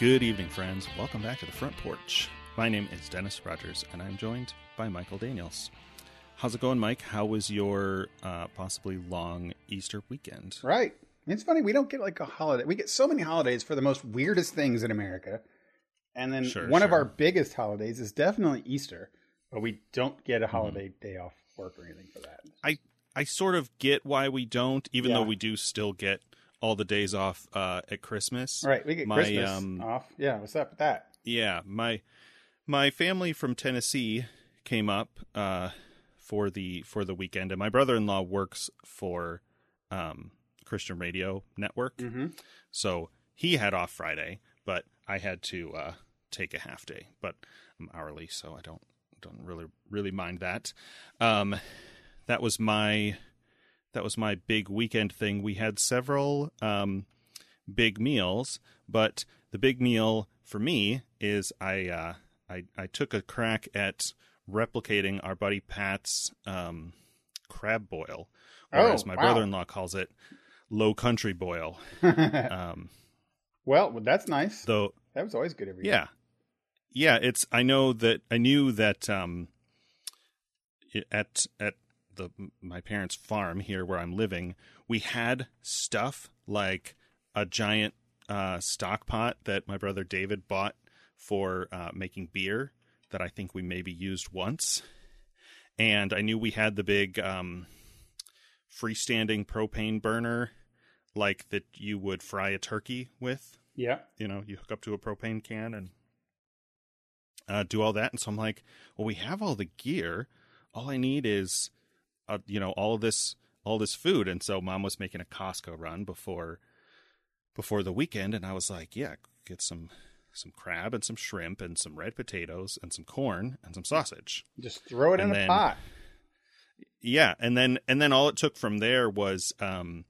Good evening, friends. Welcome back to the front porch. My name is Dennis Rogers, and I'm joined by Michael Daniels. How's it going, Mike? How was your uh, possibly long Easter weekend? Right. It's funny we don't get like a holiday. We get so many holidays for the most weirdest things in America, and then Sure, one of our biggest holidays is definitely Easter, but we don't get a Mm-hmm. holiday day off work or anything for that. I I sort of get why we don't, even Yeah. though we do still get all the days off uh, at Christmas. All right, we get My, Christmas um, off. Yeah, what's up with that? Yeah, my my family from Tennessee came up uh, for the for the weekend, and my brother in law works for um, Christian Radio Network, Mm-hmm. so he had off Friday, but I had to uh, take a half day. But I'm hourly, so I don't don't really really mind that. Um, that was my that was my big weekend thing. We had several um, big meals, but the big meal for me is I uh, I I took a crack at replicating our buddy Pat's um, crab boil, or Oh, as my wow. brother-in-law calls it, low country boil. Um, well, that's nice. though that was always good every year. yeah yeah it's i know that i knew that um it- at at the my parents farm here where i'm living we had stuff like a giant uh stock pot that my brother david bought for uh making beer that i think we maybe used once and i knew we had the big um freestanding propane burner like that you would fry a turkey with Yeah. you know, you hook up to a propane can and uh, do all that. And so I'm like, well, we have all the gear. All I need is, uh, you know, all of this, all this food. And so mom was making a Costco run before, before the weekend. And I was like, yeah, get some, some crab and some shrimp and some red potatoes and some corn and some sausage. Just throw it And in a pot. Yeah, and then and then all it took from there was um,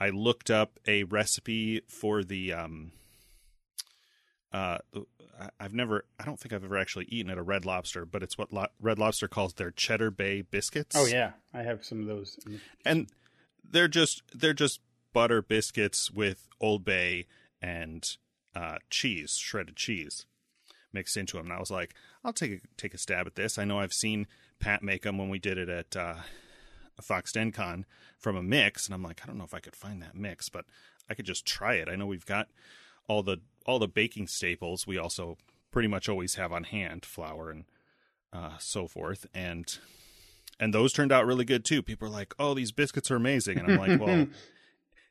I looked up a recipe for the um, uh, I've never I don't think I've ever actually eaten at a Red Lobster, but it's what Lo- Red Lobster calls their Cheddar Bay biscuits. Oh yeah, I have some of those. and they're just they're just butter biscuits with Old Bay and uh, cheese, shredded cheese, mixed into them. And I was like, I'll take a, take a stab at this. I know I've seen Pat make them when we did it at uh, Fox Den Con from a mix, and I'm like, I don't know if I could find that mix, but I could just try it. I know we've got all the all the baking staples. We also pretty much always have on hand flour and uh, so forth, and and those turned out really good too. People are like, "Oh, these biscuits are amazing," and I'm like, "Well."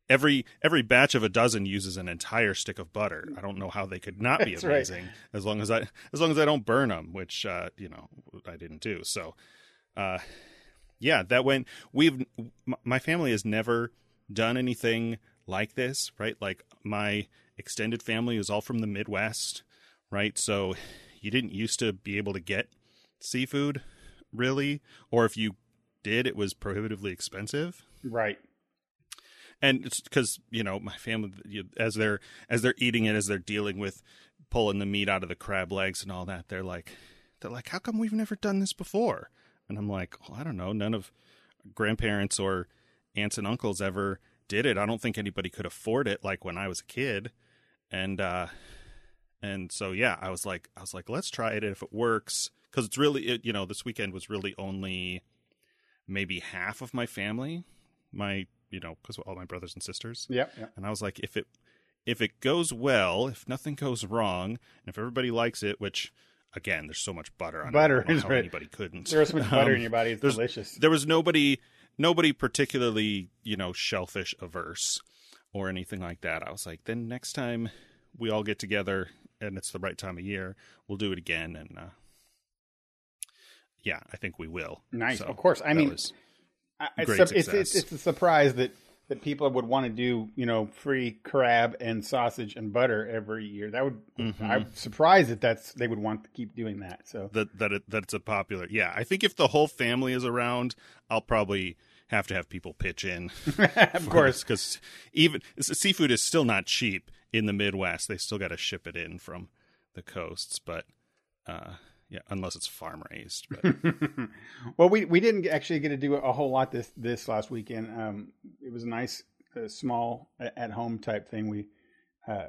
Every every batch of a dozen uses an entire stick of butter. I don't know how they could not be That's right. amazing as long as I as long as I don't burn them, which uh, you know I didn't do. So, uh, yeah, that went. We've my family has never done anything like this, right? Like my extended family is all from the Midwest, right? So you didn't used to be able to get seafood, really, or if you did, it was prohibitively expensive. Right. and it's because you know my family as they're as they're eating it as they're dealing with pulling the meat out of the crab legs and all that they're like they're like how come we've never done this before? And i'm like well, i don't know. None of grandparents or aunts and uncles ever did it. I don't think anybody could afford it like when i was a kid and uh and so yeah i was like i was like let's try it if it works because it's really it, you know this weekend was really only maybe half of my family my you know because all my brothers and sisters Yep. yep. and i was like if it if it goes well if nothing goes wrong and if everybody likes it which again there's so much butter on it, Butter I don't know is right. anybody couldn't There's so much butter Um, in your body; it's delicious. there was nobody nobody particularly you know shellfish averse or anything like that i was like then next time we all get together and it's the right time of year we'll do it again and uh yeah i think we will Nice, So of course. I mean, I- it's, it's, it's it's a surprise that that people would want to do you know free crab and sausage and butter every year. That would Mhm. I'm surprised that that's they would want to keep doing that. So that that it, that it's a popular yeah i think if the whole family is around i'll probably have to have people pitch in of course, because even seafood is still not cheap in the midwest they still got to ship it in from the coasts but uh yeah unless it's farm raised well, we we didn't actually get to do a whole lot this this last weekend. Um, it was a nice, uh, small, at home type thing. We uh,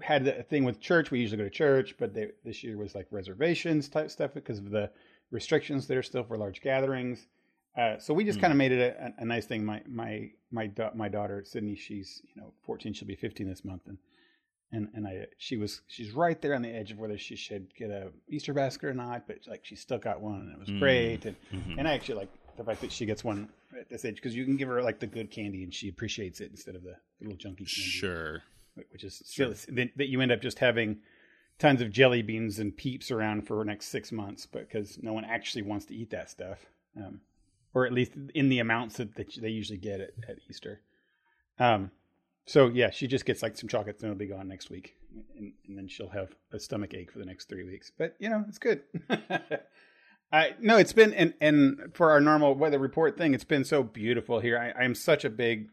had a thing with church. We usually go to church, but they, this year was like reservations type stuff because of the restrictions there still for large gatherings. Uh, so we just Mm. kind of made it a, a nice thing. My my my da- my daughter Sydney, she's you know 14, she'll be 15 this month, and and and I she was she's right there on the edge of whether she should get a Easter basket or not, but like she still got one, and it was Mm. great. And Mhm. and I actually like the fact that she gets one at this age because you can give her like the good candy and she appreciates it instead of the little junky candy Sure. which is still that, that you end up just having tons of jelly beans and peeps around for the next six months because no one actually wants to eat that stuff, um, or at least in the amounts that, that they usually get at, at Easter. Um, so yeah, she just gets like some chocolates and it'll be gone next week, and, and then she'll have a stomach ache for the next three weeks. But you know, it's good. I no, it's been and and for our normal weather report thing, it's been so beautiful here. I, I am such a big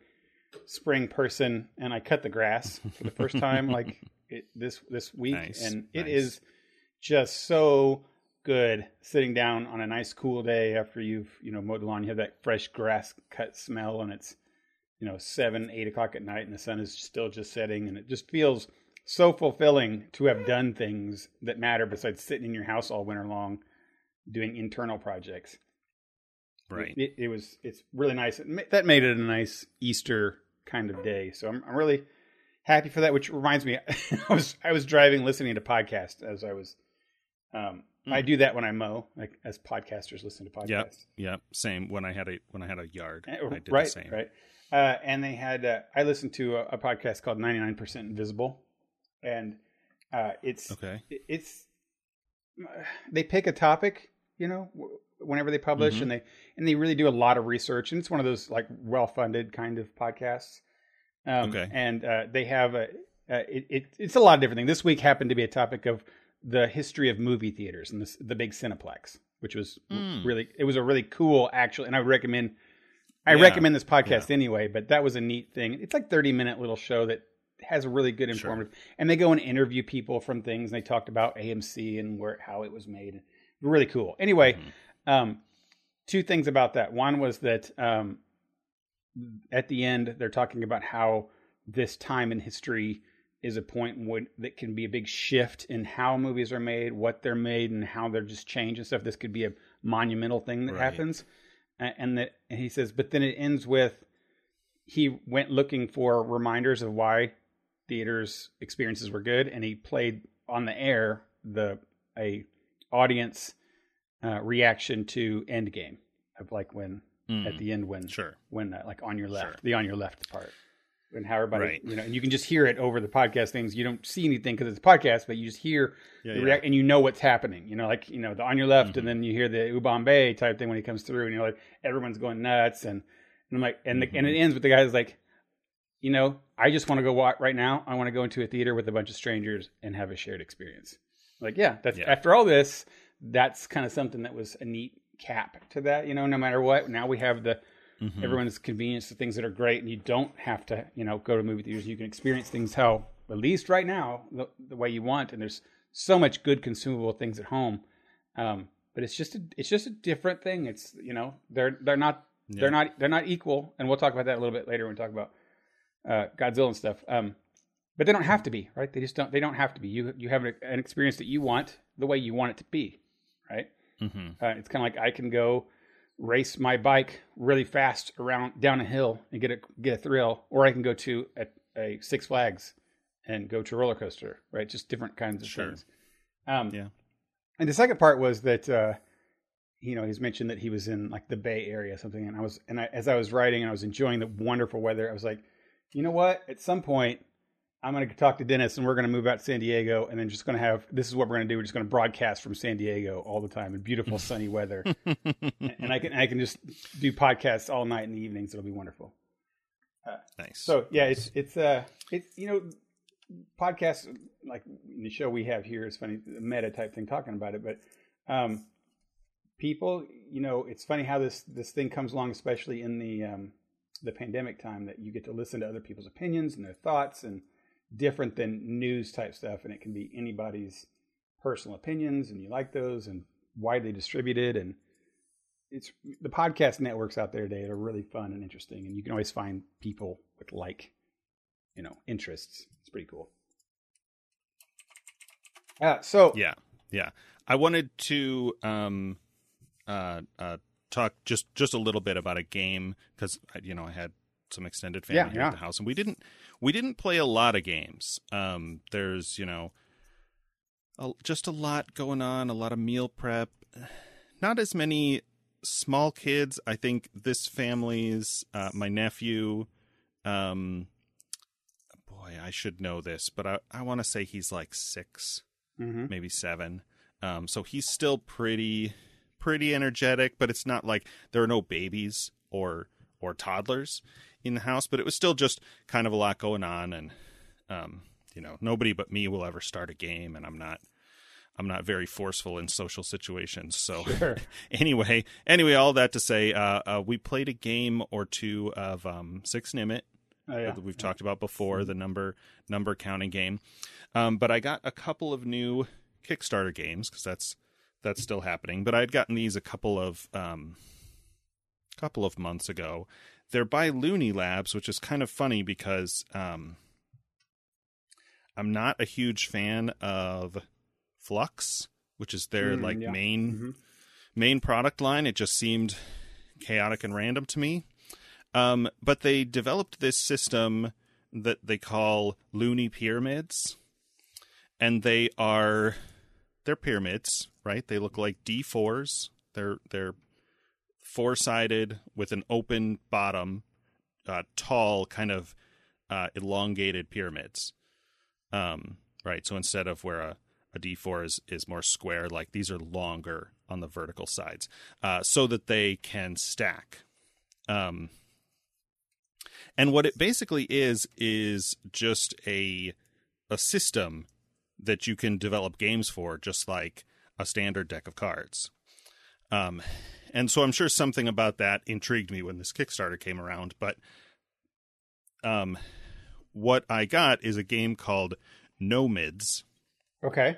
spring person, and I cut the grass for the first time like it, this this week, Nice, and it nice. is just so good sitting down on a nice cool day after you've you know mowed the lawn. You have that fresh grass cut smell, and it's you know seven eight o'clock at night, and the sun is still just setting, and it just feels so fulfilling to have done things that matter besides sitting in your house all winter long doing internal projects. Right. It, it was. It's really nice. It That made it a nice Easter kind of day. So I'm, I'm really happy for that. Which reminds me, I was I was driving listening to podcast as I was. Um, I Mm. do that when I mow, like as podcasters listen to podcasts. Yep. Yep. Same. When I had a when I had a yard, Eh, I did right, the same. right. Uh, and they had. Uh, I listened to a, a podcast called 99% Invisible, and uh, it's Okay. it- it's they pick a topic you know whenever they publish Mhm. and they and they really do a lot of research and it's one of those like well funded kind of podcasts um, Okay. and uh, they have a uh, it, it, it's a lot of different things this week happened to be a topic of the history of movie theaters and this, the big cineplex which was Mm. really it was a really cool actually and i would recommend i Yeah. recommend this podcast anyway but that was a neat thing it's like 30 minute little show that has a really good Sure. informative and they go and interview people from things and they talked about amc and where how it was made really cool anyway Mhm. um two things about that one was that um at the end they're talking about how this time in history is a point when that can be a big shift in how movies are made what they're made and how they're just changed and stuff this could be a monumental thing that Right. happens A- and that and he says but then it ends with he went looking for reminders of why theaters experiences were good and he played on the air the a audience uh, reaction to Endgame of like when Mm. at the end when Sure. when uh, like on your left Sure. the on your left part and how everybody Right. you know and you can just hear it over the podcast things you don't see anything because it's a podcast but you just hear Yeah. the yeah. react and you know what's happening you know like you know the on your left Mhm. and then you hear the Yibambe type thing when he comes through and you're like everyone's going nuts and, and I'm like and the, and it Mhm. ends with the guy's like you know I just want to go walk right now I want to go into a theater with a bunch of strangers and have a shared experience like yeah that's Yeah. after all this that's kind of something that was a neat cap to that you know no matter what now we have the Mhm. everyone's convenience to things that are great and you don't have to you know go to movie theaters. You can experience things how at least right now the, the way you want and there's so much good consumable things at home. Um, but it's just a, it's just a different thing. It's you know they're they're not Yeah. they're not they're not equal and we'll talk about that a little bit later when we talk about uh, Godzilla and stuff. Um, but they don't have to be right? They just don't they don't have to be. You you have an, an experience that you want the way you want it to be right? Mhm. uh, it's kind of like I can go race my bike really fast around down a hill and get a get a thrill, or I can go to a, a Six Flags and go to a roller coaster. Right, just different kinds of Sure. things. Um, Yeah. And the second part was that uh, you know he's mentioned that he was in like the Bay Area or something, and I was and I, as I was writing and I was enjoying the wonderful weather, I was like, you know what? At some point. I'm going to talk to Dennis and we're going to move out to San Diego and then just going to have this is what we're going to do. We're just going to broadcast from San Diego all the time in beautiful sunny weather and I can I can just do podcasts all night in the evenings. It'll be wonderful. nice. So yeah, it's it's uh it's you know podcasts like the show we have here is funny the meta type thing talking about it, but um people you know it's funny how this this thing comes along, especially in the um the pandemic time that you get to listen to other people's opinions and their thoughts and different than news type stuff, and it can be anybody's personal opinions, and you like those and widely distributed and it's the podcast networks out there today are really fun and interesting, and you can always find people with like, you know, interests. It's pretty cool. Uh, so Yeah, yeah. I wanted to um, uh, uh, talk just just a little bit about a game because you know I had some extended family Yeah, here yeah. at the house, and we didn't we didn't play a lot of games. Um, there's you know a, just a lot going on, a lot of meal prep, not as many small kids. I think this family's uh, my nephew. Um, boy, I should know this, but I I want to say he's like six mhm. maybe seven. Um, so he's still pretty pretty energetic, but it's not like there are no babies or or toddlers in the house. But it was still just kind of a lot going on, and um, you know, nobody but me will ever start a game, and I'm not I'm not very forceful in social situations. So Sure. anyway, anyway, all that to say, uh, uh, we played a game or two of um, Six Nimmt Oh, yeah. that we've talked about before, the number number counting game. Um, but I got a couple of new Kickstarter games because that's that's still happening. But I'd gotten these a couple of um, couple of months ago. They're by Looney Labs, which is kind of funny because um, I'm not a huge fan of Fluxx, which is their Mm, like yeah. main Mhm. main product line. It just seemed chaotic and random to me. Um, but they developed this system that they call Looney Pyramids, and they are they're pyramids, right? They look like D fours. They're they're four sided with an open bottom, uh, tall, kind of uh, elongated pyramids. Um, right. So instead of where a a D4 is, is more square, like these are longer on the vertical sides, uh, so that they can stack. Um, and what it basically is is just a a system that you can develop games for, just like a standard deck of cards. Um, and so I'm sure something about that intrigued me when this Kickstarter came around. But um, what I got is a game called Nomids Okay.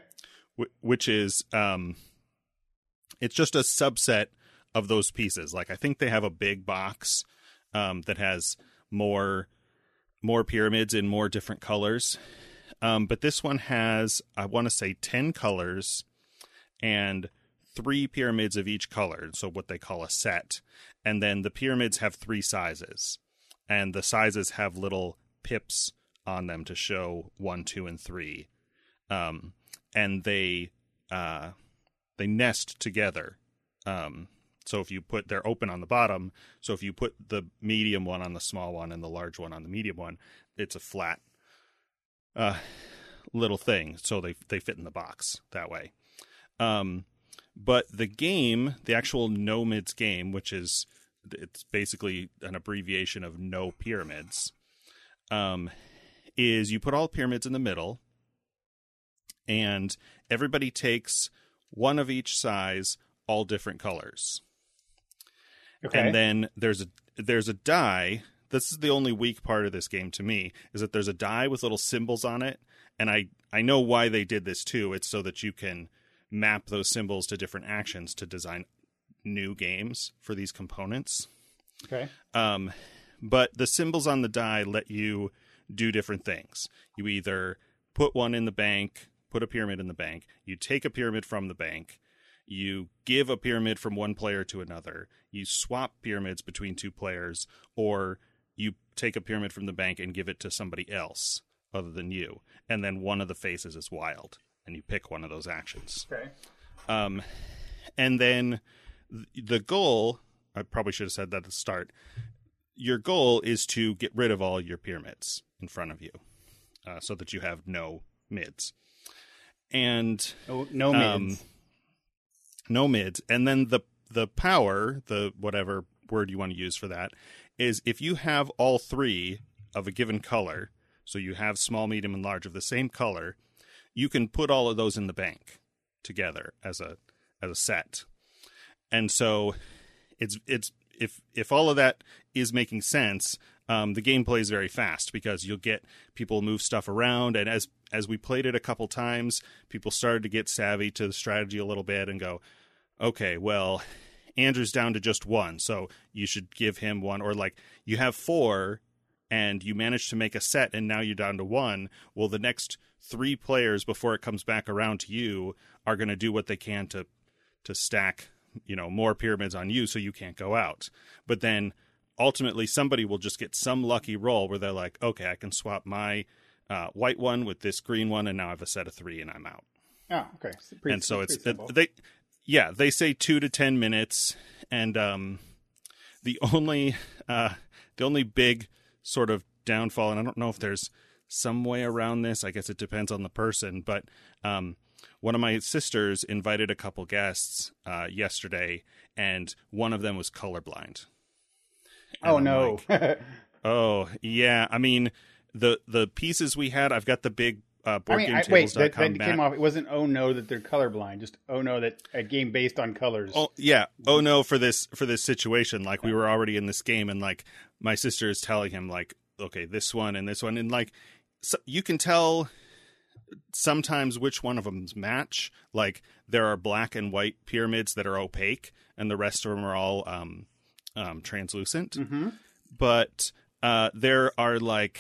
wh- which is um it's just a subset of those pieces like i think they have a big box um that has more more pyramids in more different colors um but this one has i want to say 10 colors and three pyramids of each color so what they call a set and then the pyramids have three sizes and the sizes have little pips on them to show one two and three um, and they uh, they nest together. Um, so if you put they're open on the bottom, so if you put the medium one on the small one and the large one on the medium one, it's a flat uh, little thing. So they they fit in the box that way. Um, but the game, the actual Nomids game, which is it's basically an abbreviation of no pyramids, um, is you put all pyramids in the middle and everybody takes one of each size, all different colors. Okay. And then there's a there's a die. This is the only weak part of this game to me is that there's a die with little symbols on it, and I I know why they did this too. It's so that you can map those symbols to different actions to design new games for these components. okay. Um, but the symbols on the die let you do different things. You either put one in the bank, put a pyramid in the bank, you take a pyramid from the bank, you give a pyramid from one player to another, you swap pyramids between two players, or you take a pyramid from the bank and give it to somebody else other than you. And then one of the faces is wild, and you pick one of those actions. Okay. Um, and then th- the goal, I probably should have said that at the start. Your goal is to get rid of all your pyramids in front of you, uh, so that you have no mids, and No, no um, mids. no mids. And then the the power, the whatever word you want to use for that, is if you have all three of a given color, so you have small, medium, and large of the same color, you can put all of those in the bank together as a as a set. And so it's it's if if all of that is making sense, um, the gameplay is very fast because you'll get people move stuff around, and as as we played it a couple times, people started to get savvy to the strategy a little bit and go, okay, well, Andrew's down to just one, so you should give him one, or like you have four, and you manage to make a set and now you're down to one, well, the next three players before it comes back around to you are going to do what they can to to stack, you know, more pyramids on you so you can't go out. But then ultimately somebody will just get some lucky roll where they're like, okay, I can swap my uh, white one with this green one, and now I have a set of three, and I'm out. Oh, okay. So pretty, and so it's it, they, yeah, they say two to ten minutes, and um, the only uh, the only big sort of downfall, and I don't know if there's some way around this. I guess it depends on the person, but um, one of my sisters invited a couple guests uh, yesterday, and one of them was colorblind. And oh I'm no. like, oh yeah, I mean the the pieces we had. I've got the big uh, I mean, I, wait, boardgametables.com that, that came off. It wasn't oh no that they're colorblind. Just oh no that a game based on colors. Oh yeah. Oh no for this for this situation. Like we were already in this game and like my sister is telling him like okay, this one and this one and like so you can tell sometimes which one of them's match. Like there are black and white pyramids that are opaque and the rest of them are all um um translucent. hmm But uh there are like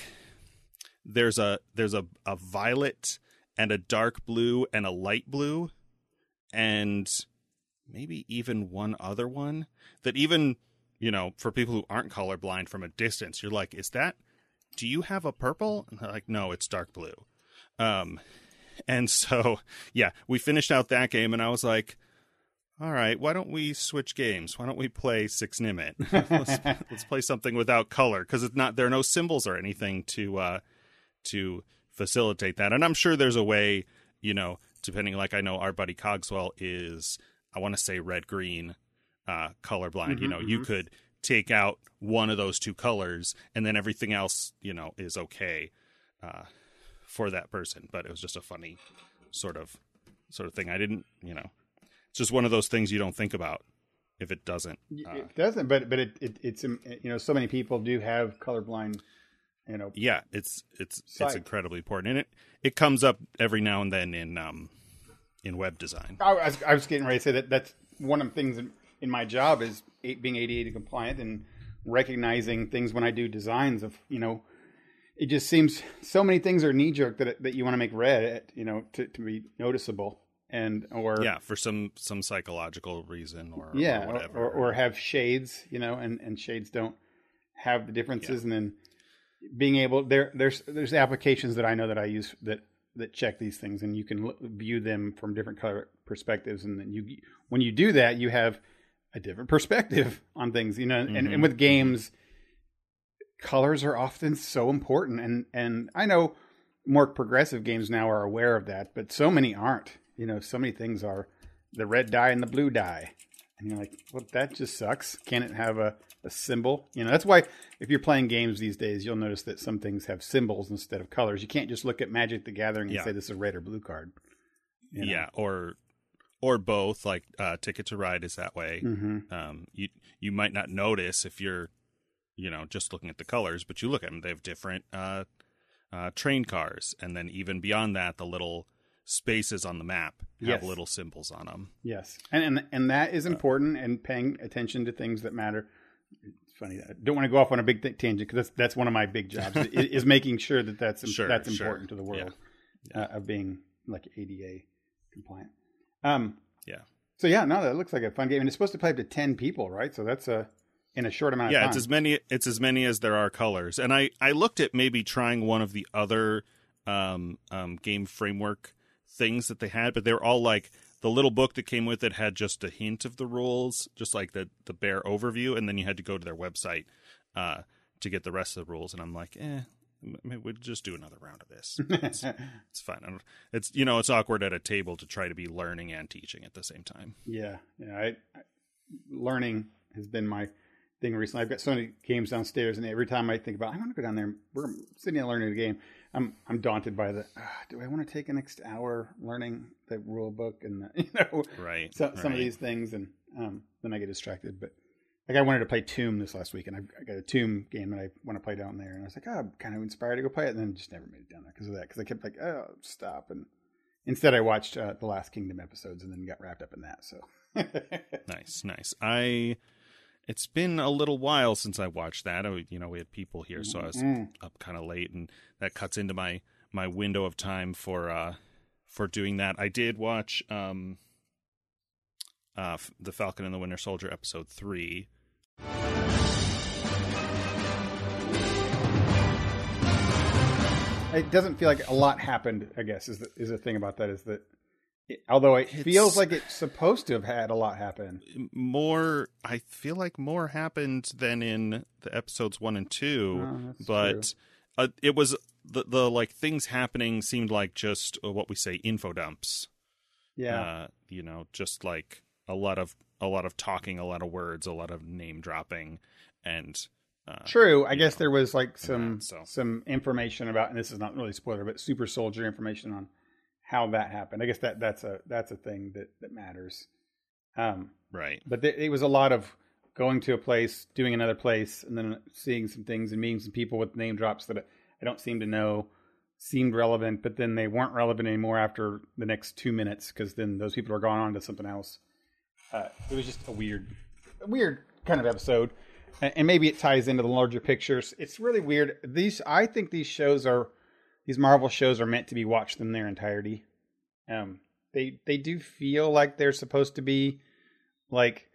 there's a there's a a violet and a dark blue and a light blue and maybe even one other one that even you know for people who aren't colorblind from a distance you're like is that do you have a purple? And they're like no it's dark blue. Um and so yeah we finished out that game and i was like all right why don't we switch games? Why don't we play six Nimmt? Let's, let's play something without color. Because it's not there are no symbols or anything to uh to facilitate that and i'm sure there's a way you know depending like i know our buddy cogswell is i want to say red green uh colorblind you Mhm, know you mhm. could take out one of those two colors and then everything else you know is okay uh for that person but it was just a funny sort of sort of thing i didn't you know it's just one of those things you don't think about if it doesn't uh, it doesn't, but but it, it it's um, you know so many people do have colorblind. You know, yeah it's it's it's incredibly important. And it it comes up every now and then in um in web design. I was, I was getting ready to say that that's one of the things in, in my job is being ADA compliant and recognizing things when I do designs of you know it just seems so many things are knee jerk that that you want to make red you know to, to be noticeable and or yeah for some some psychological reason or yeah or or, whatever. or, or have shades you know and and shades don't have the differences and then being able there there's there's applications that I know that I use that that check these things and you can l- view them from different color perspectives and then you when you do that you have a different perspective on things you know and, Mhm. and with games colors are often so important and and I know more progressive games now are aware of that but so many aren't you know so many things are the red dye and the blue dye and you're like well that just sucks. Can it have a, a symbol? You know that's why if you're playing games these days you'll notice that some things have symbols instead of colors. You can't just look at magic the gathering and Yeah. say this is a red or blue card you know? yeah or or both like uh ticket to ride is that way. Hmm um you you might not notice if you're you know just looking at the colors but you look at them they have different uh uh train cars. And then even beyond that the little spaces on the map have Yes. little symbols on them Yes, and and and that is important, and paying attention to things that matter. It's funny. I don't want to go off on a big th- tangent because that's that's one of my big jobs is, is making sure that that's Sure, that's sure. important to the world Yeah. Uh, of being like ADA compliant. Um. Yeah. So yeah, no, that looks like a fun game, and it's supposed to play up to ten people, right? So that's a in a short amount of yeah time. it's as many it's as many as there are colors and i i looked at maybe trying one of the other um um game framework things that they had but they were all like the little book that came with it had just a hint of the rules just like the the bare overview and then you had to go to their website uh to get the rest of the rules and i'm like eh maybe we'll just do another round of this it's, it's fine I don't, it's you know it's awkward at a table to try to be learning and teaching at the same time Yeah, yeah. I, I, learning has been my thing recently. I've got so many games downstairs, and every time I think about, I want to go down there. We're sitting and learning a game. I'm I'm daunted by the. ah, do I want to take an next hour learning the rule book and the, you know right so, some of these things, and um, then I get distracted. But like I wanted to play Tomb this last week, and I've, I got a Tomb game that I want to play down there, and I was like, oh, I'm kind of inspired to go play it, and then just never made it down there because of that. Because I kept like, oh, stop, and instead I watched uh, the Last Kingdom episodes, and then got wrapped up in that. So. Nice, nice. I it's been a little while since I watched that. I, you know, we had people here, so I was Mm. up kind of late, and that cuts into my my window of time for uh for doing that. I did watch um uh the Falcon and the Winter Soldier episode three. It doesn't feel like a lot happened. I guess is the, is the thing about that is that although it It's- feels like it's supposed to have had a lot happen. More, I feel like more happened than in the episodes one and two. Oh, but uh, it was the the like things happening seemed like just uh, what we say info dumps. Yeah, Uh, you know, just like a lot of a lot of talking, a lot of words, a lot of name dropping, and uh, true. I guess know, there was like some that, so. some information about, and this is not really spoiler, but super soldier information on how that happened. I guess that that's a that's a thing that that matters. Um, right, but there, it was a lot of going to a place, doing another place, and then seeing some things and meeting some people with name drops that I don't seem to know seemed relevant, but then they weren't relevant anymore after the next two minutes because then those people are gone on to something else. Uh, it was just a weird, a weird kind of episode, and, and maybe it ties into the larger pictures. It's really weird. These, I think, these shows are, these Marvel shows are meant to be watched in their entirety. Um, they they do feel like they're supposed to be like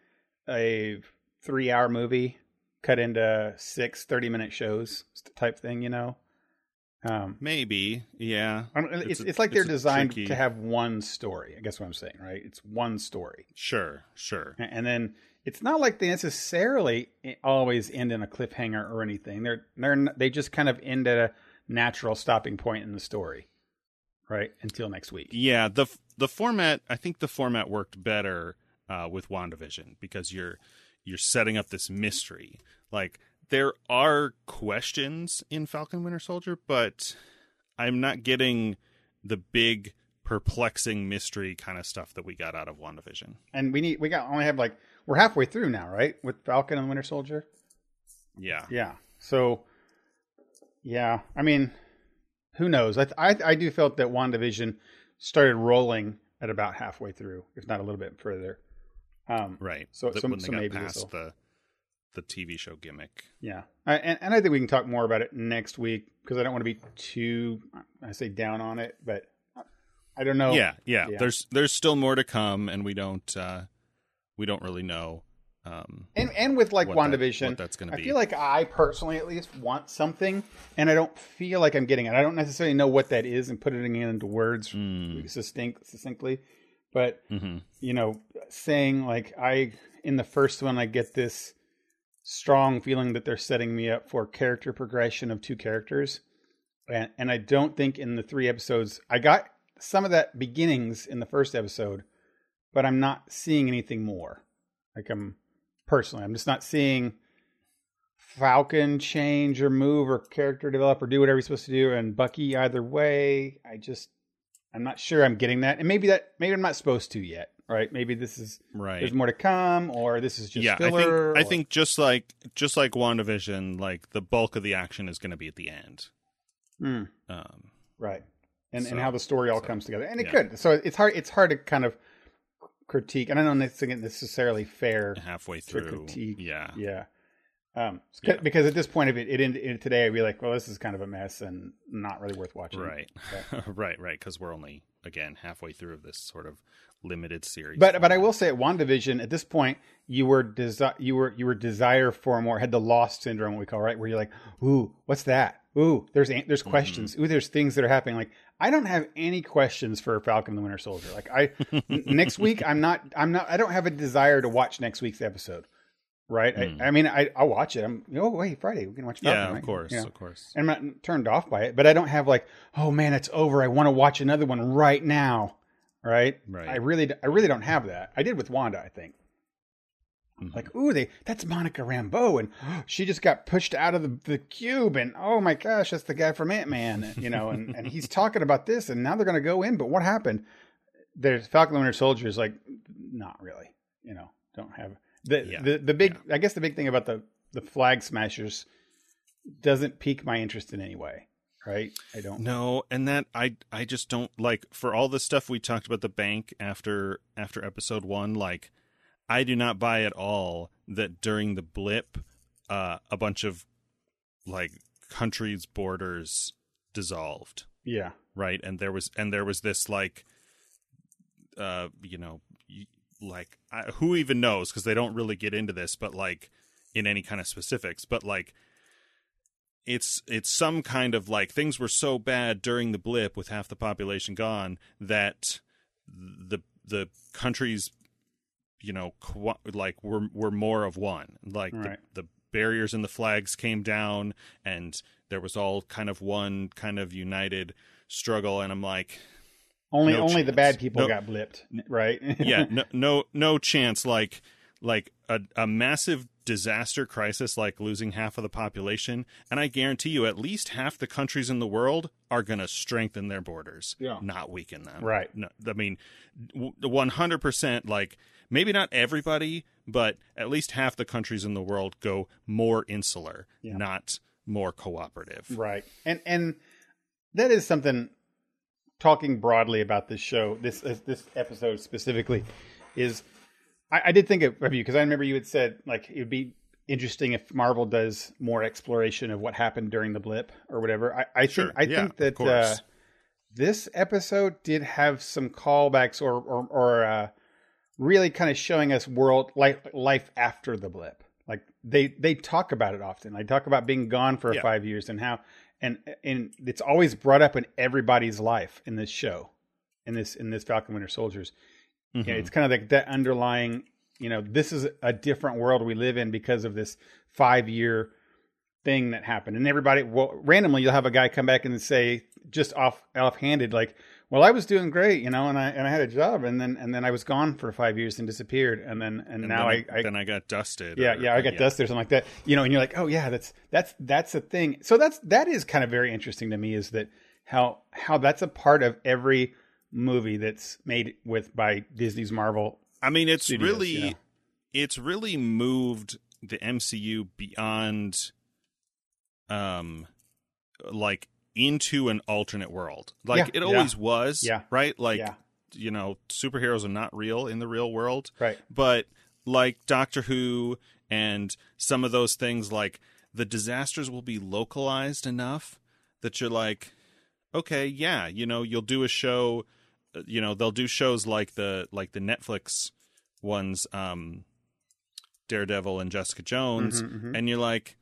a three hour movie cut into six 30 minute shows type thing, you know? Um, maybe, yeah, it's, It's it's, like they're it's designed tricky- to have one story. I guess what I'm saying, right? It's one story. sure, sure, And then it's not like they necessarily always end in a cliffhanger or anything. They're they're they just kind of end at a natural stopping point in the story, right? Until next week. yeah. the The format, I think, the format worked better uh, with Wandavision because you're you're setting up this mystery. Like there are questions in Falcon Winter Soldier, but I'm not getting the big perplexing mystery kind of stuff that we got out of WandaVision. And we need we got only have like we're halfway through now, right? With Falcon and Winter Soldier. Yeah. Yeah. So, yeah, I mean, who knows? I I, I do felt that WandaVision started rolling at about halfway through, if not a little bit further. Um, Right. So- That so- when they got maybe past the the TV show gimmick. Yeah, I, and and I think we can talk more about it next week because I don't want to be too I say down on it, but I don't know. yeah, yeah, yeah. There's there's still more to come, and we don't uh, we don't really know. Um, and and with like that- WandaVision, what that's going I to be. I feel like I personally at least want something, and I don't feel like I'm getting it. I don't necessarily know what that is and put it into words Mm, succinct, succinctly, but mhm. you know, saying like I in the first one I get this strong feeling that they're setting me up for character progression of two characters. And and I don't think in the three episodes I got some of that beginnings in the first episode, but I'm not seeing anything more. Like I'm personally, I'm just not seeing Falcon change or move or character develop or do whatever he's supposed to do and Bucky either way. I just I'm not sure I'm getting that. And maybe that maybe I'm not supposed to yet, right? Maybe this is right. there's more to come or this is just yeah, filler. I think I think just like just like WandaVision, like the bulk of the action is going to be at the end. Hmm, Um, right. And So- and how the story all so, comes together. And it yeah. could. So it's hard it's hard to kind of critique. And I don't think it's necessarily fair. halfway through, critique. yeah, Yeah. Um, Yeah. because at this point of it, it ended today. I'd be like, well, this is kind of a mess and not really worth watching. right, right, right, because we're only again halfway through of this sort of limited series. But but I will say at WandaVision at this point you were desi- you were you were desire for more had the lost syndrome we call right where you're like ooh what's that ooh there's an- there's Mm-hmm. questions ooh there's things that are happening like I don't have any questions for Falcon the Winter Soldier like I n- next week I'm not I'm not I don't have a desire to watch next week's episode right Mm. I, I mean I I'll watch it I'm oh wait Friday we can watch Falcon, yeah, of right? course, You know? of course. and I'm not turned off by it, but I don't have like, oh man, it's over. I want to watch another one right now. Right? Right. I really, I really don't have that. I did with Wanda, I think. Mhm. Like, ooh, they that's Monica Rambeau, and she just got pushed out of the, the cube, and oh my gosh, that's the guy from Ant Man, you know, and, and he's talking about this, and now they're gonna go in, but what happened? There's Falcon Winter Soldier is like, not really, you know, don't have the Yeah. the the big. I guess the big thing about the the Flag Smashers doesn't pique my interest in any way, right? I don't. No, and that I I just don't like for all the stuff we talked about the bank after after episode 1 like I do not buy at all that during the blip, uh, a bunch of like countries' borders dissolved, Yeah. right? And there was and there was this like, uh, you know, like I, who even knows because they don't really get into this, but like in any kind of specifics, but like it's it's some kind of like things were so bad during the blip with half the population gone that the the countries you know co- like we're more of one like Right. the, the barriers and the flags came down and there was all kind of one kind of united struggle and i'm like Only No only the bad people No- got blipped, right? yeah no no no chance like like a, a massive disaster crisis like losing half of the population and i guarantee you at least half the countries in the world are going to strengthen their borders Yeah. not weaken them Right. no, i mean 100% like maybe not everybody but at least half the countries in the world go more insular Yeah. not more cooperative Right. And and that is something talking broadly about this show, this this, this episode specifically is I, I did think of, of you because I remember you had said like it would be interesting if Marvel does more exploration of what happened during the blip or whatever. I, I Sure. think I Yeah, think that uh, this episode did have some callbacks or or, or uh, really kind of showing us world life life after the blip. Like they they talk about it often. They talk about being gone for Yeah. five years and how and and it's always brought up in everybody's life in this show, in this in this Falcon Winter Soldiers. Mhm. Yeah, it's kind of like that underlying. You know, this is a different world we live in because of this five year thing that happened. And everybody, well, randomly, you'll have a guy come back and say, just off offhanded, like, "Well, I was doing great, you know, and I and I had a job, and then and then I was gone for five years and disappeared, and then and, And now then I, I then i got dusted yeah, or- yeah, I got dusted or something like that. You know, and you're like, oh yeah, that's that's that's a thing. So that's that is kind of very interesting to me is that how how that's a part of every movie that's made with by Disney's Marvel. I mean, it's studios, really, you know. it's really moved the MCU beyond, um, like into an alternate world. Like Yeah, it yeah. always was, Yeah. right? Like yeah, you know, superheroes are not real in the real world, right. but like Doctor Who and some of those things, like the disasters will be localized enough that you're like, okay, yeah, you know, you'll do a show, you know, they'll do shows like the like the Netflix ones, um, Daredevil and Jessica Jones, Mhm, mhm. and you're like,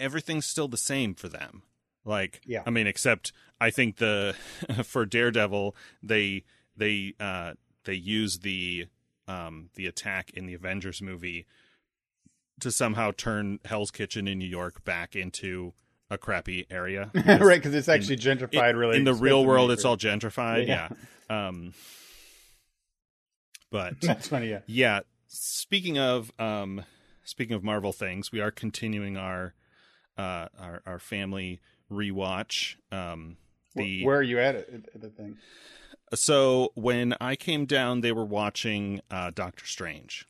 everything's still the same for them. Like, Yeah. I mean, except I think the for Daredevil they they uh they use the um the attack in the Avengers movie to somehow turn Hell's Kitchen in New York back into a crappy area. right, because it's actually gentrified. In- really, in the real world, it's all gentrified. Yeah. Yeah. Um, but That's funny. Yeah, yeah, speaking of um, speaking of Marvel things, we are continuing our uh, our our family rewatch. Um, the where are you at it, the thing? so when I came down, they were watching uh, Doctor Strange.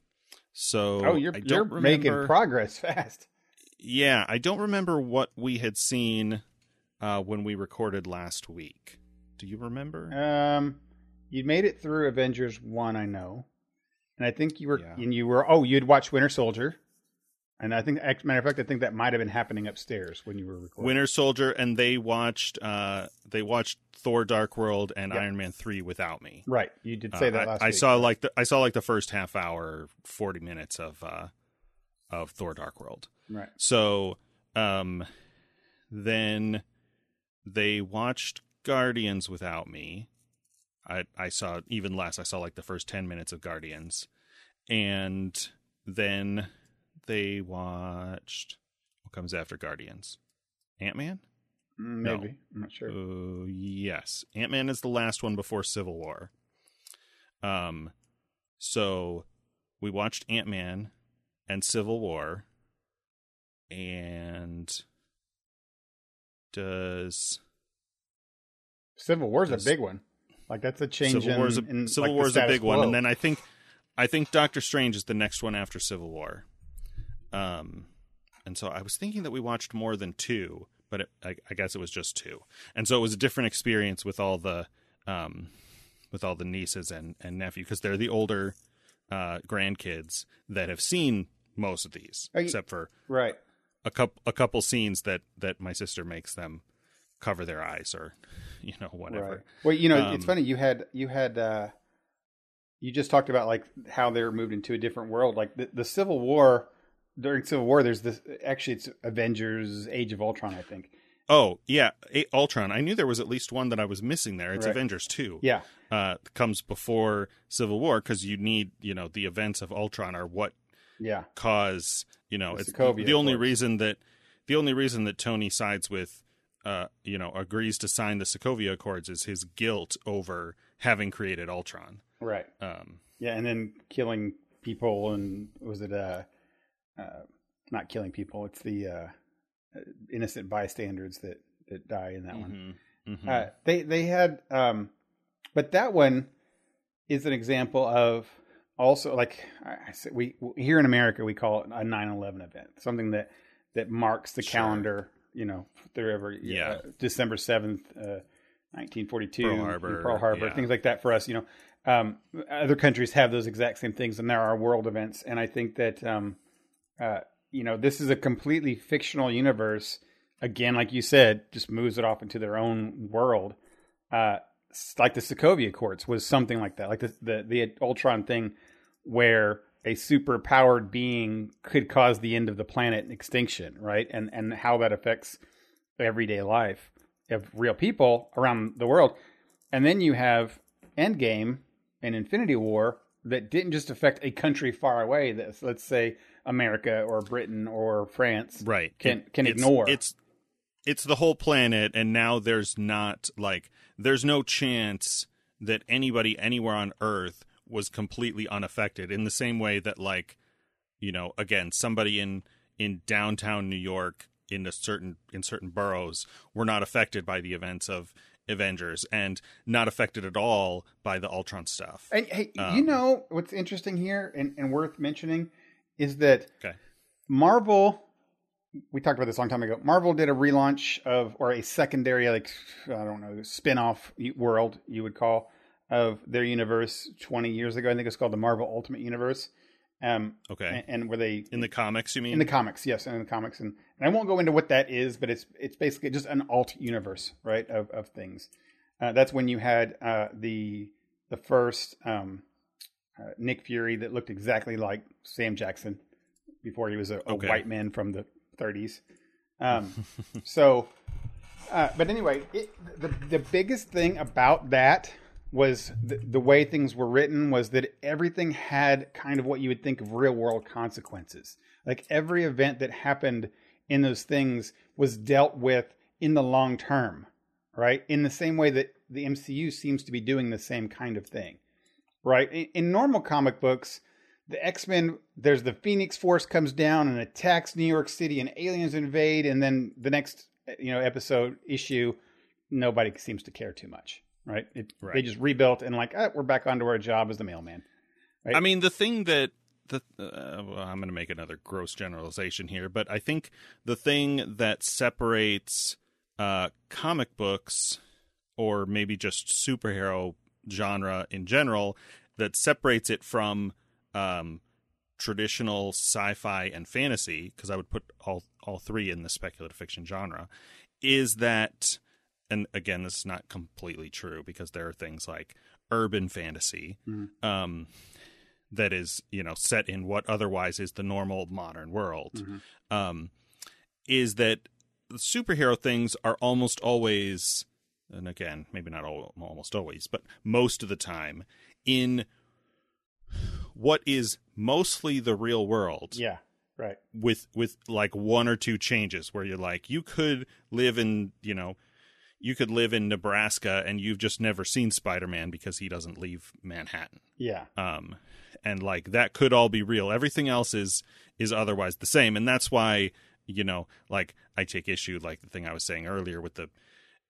So Oh, you're I you're don't making progress fast. Yeah, I don't remember what we had seen uh, when we recorded last week. Do you remember? Um, you made it through Avengers one, I know, and I think you were Yeah. and you were. Oh, you'd watched Winter Soldier, and I think, matter of fact, I think that might have been happening upstairs when you were recording. Winter Soldier, and they watched uh, they watched Thor: Dark World and Yeah. Iron Man three without me. right? You did say Uh, that I, last. I week. saw like the I saw like the first half hour, forty minutes of uh, of Thor: Dark World. right. So um, then they watched Guardians without me. I I saw even less. I saw like the first ten minutes of Guardians, and then they watched what comes after Guardians. Ant Man. Mm, No. Maybe I'm not sure. Uh, yes, Ant Man is the last one before Civil War. Um, so we watched Ant Man and Civil War, and does Civil War's does- a big one. Like that's a change Civil in, War is a, in, Civil like, the War is a big one, and then I think I think Doctor Strange is the next one after Civil War. Um, and so I was thinking that we watched more than two, but it, I, I guess it was just two, and so it was a different experience with all the um, with all the nieces and and nephew because they're the older uh, grandkids that have seen most of these, you, except for right a couple a couple scenes that that my sister makes them cover their eyes or you know whatever. Right. Well, you know, um, it's funny you had you had uh, you just talked about like how they're moved into a different world. Like the, the Civil War during Civil War, there's this actually it's Avengers Age of Ultron, I think. Oh yeah, a- Ultron. I knew there was at least one that I was missing there. It's right. Avengers two. Yeah, uh, comes before Civil War because you need you know the events of Ultron are what yeah cause you know the it's Sokovia, the only reason that the only reason that Tony sides with uh you know agrees to sign the Sokovia Accords is his guilt over having created Ultron. Right. Um. Yeah, and then killing people and was it uh, uh not killing people? It's the uh innocent bystanders that that die in that mm-hmm. one. Mm-hmm. Uh, they they had, um, but that one is an example of also like I said, we here in America we call it a 9/11 event, something that that marks the sure. calendar. You know, wherever yeah, uh, December seventh, uh, 1942, Pearl Harbor, Pearl Harbor, yeah. things like that. For us, you know, um, other countries have those exact same things, and there are world events. And I think that um, uh, you know, this is a completely fictional universe. Again, like you said, just moves it off into their own world. Uh, like the Sokovia Accords was something like that, like the, the the Ultron thing, where a super powered being could cause the end of the planet extinction, right? And and how that affects everyday life of real people around the world. And then you have Endgame and Infinity War that didn't just affect a country far away. That let's say America or Britain or France right can can it's, ignore. It's it's the whole planet, and now there's not like there's no chance that anybody anywhere on Earth was completely unaffected. In the same way that like you know again somebody in in downtown New York in a certain in certain boroughs were not affected by the events of Avengers and not affected at all by the Ultron stuff. And hey, um, you know what's interesting here and, and worth mentioning is that okay. Marvel we talked about this a long time ago. Marvel did a relaunch of or a secondary like I don't know, spin-off world you would call of their universe 20 years ago. I think it's called the Marvel Ultimate Universe. Um, okay. And, and where they in the comics, you mean? In the comics, yes, in the comics, and, and I won't go into what that is, but it's it's basically just an alt universe, right, of of things. Uh, that's when you had uh, the the first um, uh, Nick Fury that looked exactly like Sam Jackson before he was a, a white man from the 30s. Um, so, uh, but anyway, it, the the biggest thing about that was the, the, way things were written was that everything had kind of what you would think of real world consequences. Like every event that happened in those things was dealt with in the long term, right? In the same way that the MCU seems to be doing the same kind of thing right? In, in normal comic books, the X Men, there's the Phoenix Force comes down and attacks New York City, and aliens invade, and then the next you know episode issue, nobody seems to care too much, right? It, right. They just rebuilt and like, oh, we're back onto our job as the mailman. Right? I mean, the thing that the uh, well, I'm going to make another gross generalization here, but I think the thing that separates uh, comic books or maybe just superhero genre in general that separates it from um, traditional sci-fi and fantasy because I would put all all three in the speculative fiction genre is that and again this is not completely true because there are things like urban fantasy mm-hmm. um, that is you know set in what otherwise is the normal modern world mm-hmm. um, is that superhero things are almost always and again, maybe not all, almost always, but most of the time, in what is mostly the real world. Yeah, right. With with like one or two changes where you're like, you could live in, you know, you could live in Nebraska and you've just never seen Spider-Man because he doesn't leave Manhattan. Yeah. Um and like that could all be real. Everything else is is otherwise the same and that's why, you know, like I take issue like the thing I was saying earlier with the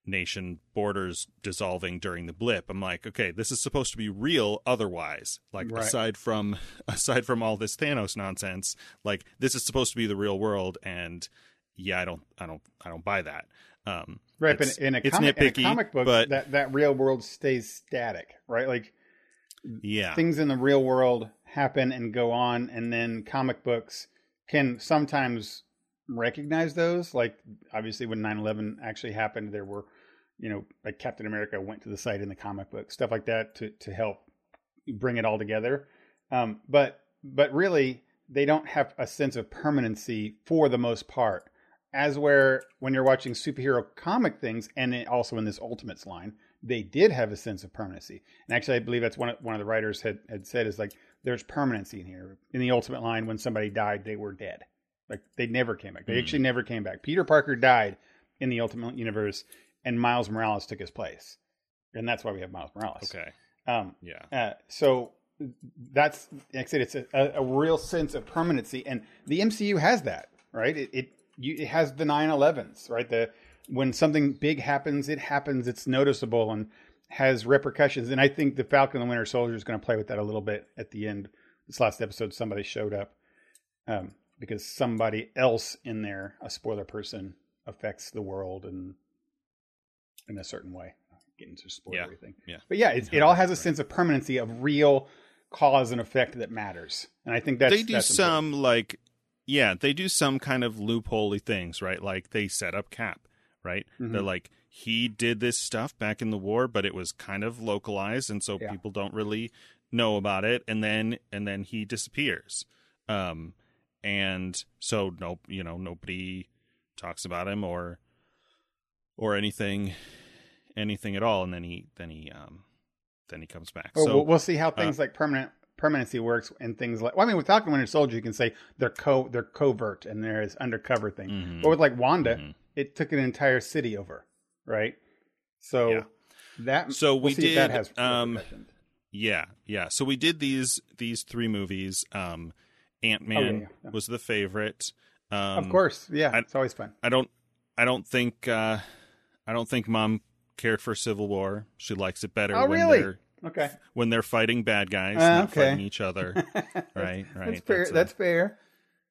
nation borders dissolving during the blip i'm like okay this is supposed to be real otherwise like right. aside from aside from all this thanos nonsense like this is supposed to be the real world and yeah i don't i don't i don't buy that um right but in a, comic, nitpicky, in a comic book that that real world stays static right like yeah things in the real world happen and go on, and then comic books can sometimes recognize those. Like obviously, when 9/11 actually happened, there were, you know, like Captain America went to the site in the comic book, stuff like that to to help bring it all together. Um, but but really, they don't have a sense of permanency for the most part. As where when you're watching superhero comic things, and it also in this Ultimates line, they did have a sense of permanency. And actually, I believe that's one of, one of the writers had had said is like there's permanency in here. In the Ultimate line, when somebody died, they were dead. Like they never came back. They mm. actually never came back. Peter Parker died in the Ultimate Universe, and Miles Morales took his place, and that's why we have Miles Morales. Okay. Um, yeah. Uh, so that's like I said, it's a, a, real sense of permanency, and the MCU has that, right? It it, you, it has the 9/11s, right? The when something big happens, it happens. It's noticeable and has repercussions. And I think the Falcon and the Winter Soldier is going to play with that a little bit at the end. This last episode, somebody showed up um, because somebody else in there, a spoiler person, affects the world and in a certain way. Get into spoiler yeah. everything. Yeah. But yeah, it, it all has a sense of permanency of real cause and effect that matters. And I think that's they do that's some like yeah, they do some kind of loopholey things, right? Like they set up Cap, right? Mm-hmm. They're like he did this stuff back in the war, but it was kind of localized, and so yeah. people don't really know about it. And then and then he disappears, um, and so no, you know, nobody talks about him or or anything anything at all. And then he then he um then he comes back. Well, so we'll see how uh, things uh, like permanent permanency works and things like. Well, I mean, with Falcon Winter Soldier, you can say they're co they're covert and there is undercover thing. Mm-hmm. But with like Wanda, mm-hmm. it took an entire city over, right? So yeah. that so we'll we did that has um, yeah yeah. So we did these these three movies. Um, Ant Man oh, yeah, yeah. was the favorite. Um, of course, yeah, I, it's always fun. I don't I don't think uh, I don't think Mom cared for Civil War. She likes it better oh, when really? they're okay when they're fighting bad guys, uh, not okay. fighting each other. right, right. That's fair. That's, a, that's fair.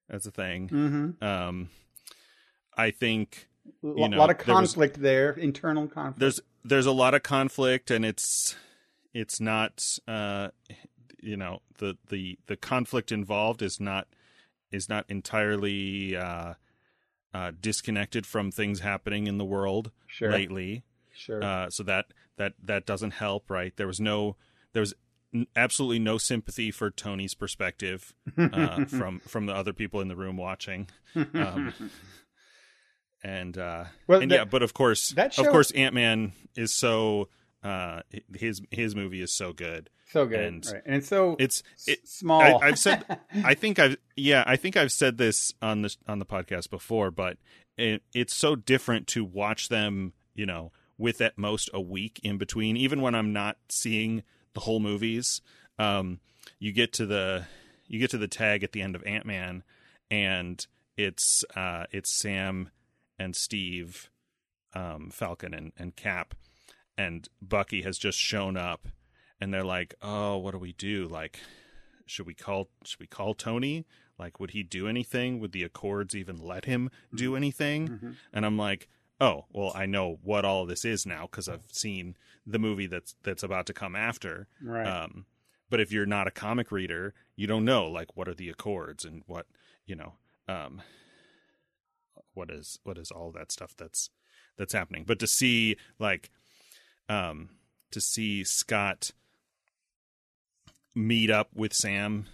That's a thing. Mm-hmm. Um, I think you know, a lot of conflict there, was, there, internal conflict. There's there's a lot of conflict, and it's it's not uh, you know the the the conflict involved is not is not entirely uh, uh, disconnected from things happening in the world sure. lately. Sure. Uh, so that that that doesn't help, right? There was no there was absolutely no sympathy for Tony's perspective uh, from from the other people in the room watching. Um, and uh, well, and that, yeah, but of course, that show, of course, Ant Man is so uh, his his movie is so good, so good, and, right. and it's so it's it, small. I, have said, I think I've yeah, I think I've said this on the on the podcast before, but it, it's so different to watch them, you know, with at most a week in between, even when I'm not seeing the whole movies. Um, you get to the you get to the tag at the end of Ant Man, and it's uh, it's Sam and Steve, um, Falcon and, and Cap, and Bucky has just shown up, and they're like, "Oh, what do we do? Like, should we call should we call Tony? Like, would he do anything? Would the Accords even let him do mm-hmm. anything?" Mm-hmm. And I'm like, oh well i know what all this is now because i've seen the movie that's that's about to come after right um but if you're not a comic reader you don't know like what are the accords and what you know um what is what is all that stuff that's that's happening but to see like um to see scott meet up with sam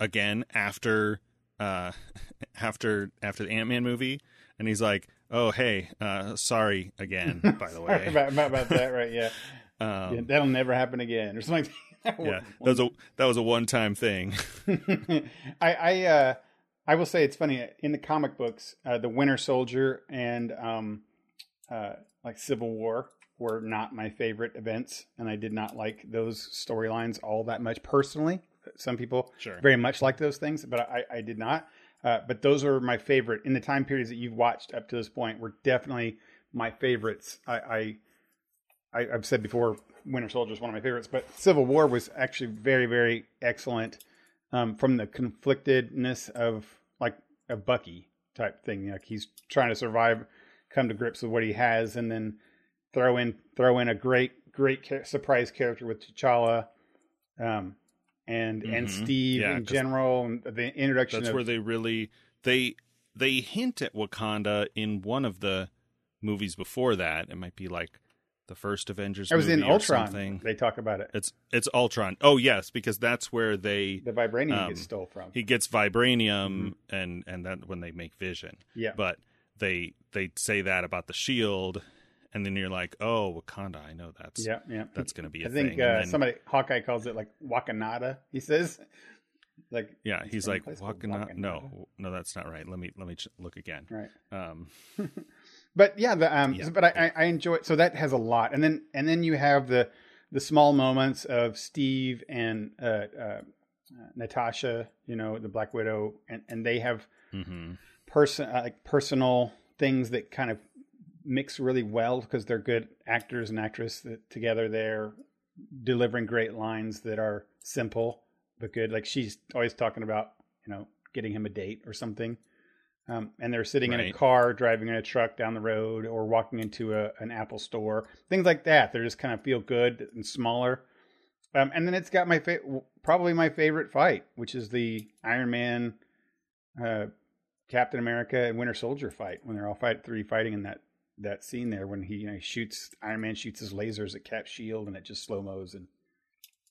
again after uh after after the ant-man movie and he's like oh hey uh sorry again by the way about, about, that right yeah. Um, yeah. that'll never happen again or something yeah that was a that was a one-time thing i i uh i will say it's funny in the comic books uh the winter soldier and um uh like civil war were not my favorite events and i did not like those storylines all that much personally some people sure. very much like those things but i i did not uh, but those are my favorite in the time periods that you've watched up to this point. Were definitely my favorites. I, I, I have said before, Winter Soldier is one of my favorites, but Civil War was actually very, very excellent um, from the conflictedness of like a Bucky type thing. Like he's trying to survive, come to grips with what he has, and then throw in throw in a great, great surprise character with T'Challa. Um, and and Mhm. Steve Yeah, in general, and the introduction That's of where they really they they hint at Wakanda in one of the movies before that. It might be like the first Avengers. I was in Ultron. Something. They talk about it. It's it's Ultron. Oh yes, because that's where they The vibranium Um, gets stole from. he gets vibranium Mm-hmm. and and that when they make Vision. yeah, But they they say that about the shield, and then you're like, oh, Wakanda. I know that's yeah, yeah. that's going to be a I think thing. uh, then, somebody Hawkeye calls it like Wakanada. He says, like yeah, he's like Wakanda. Wakanada. No, no, that's not right. Let me let me ch- look again. right. Um, But yeah, the um, Yeah, but I, I, I enjoy it. So that has a lot, and then and then you have the the small moments of Steve and uh, uh, Natasha, you know, the Black Widow, and and they have mhm. person uh, like personal things that kind of mix really well because they're good actors and actresses that together they're delivering great lines that are simple but good. Like she's always talking about you know getting him a date or something. Um, and they're sitting in a car driving in a truck down the road or walking into a, an apple store things like that. They're just kind of feel good and smaller. Um, and then it's got my fa- probably my favorite fight which is the iron man uh, Captain America and Winter Soldier fight when they're all fight three fighting in that that scene there when he you know shoots Iron Man shoots his lasers at Cap shield and it just slow mos and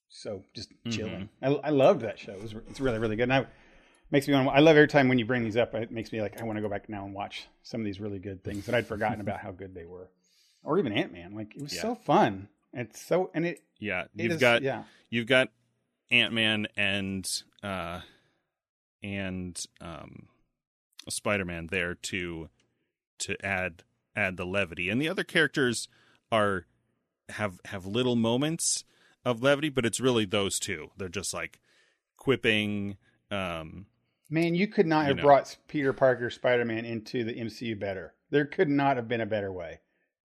so just chilling. I, I loved that show. It was, it's really really good. And I makes me want. I love every time when you bring these up. It makes me like I want to go back now and watch some of these really good things that I'd forgotten about how good they were, or even Ant Man. Like it was Yeah. so fun. It's so and it. Yeah, it you've is- got yeah you've got Ant Man and uh and um Spider Man there to to add add the levity, and the other characters are have have little moments of levity, but it's really those two. They're just like quipping. Um, Man, you could not You have know. brought Peter Parker Spider Man into the MCU better. There could not have been a better way,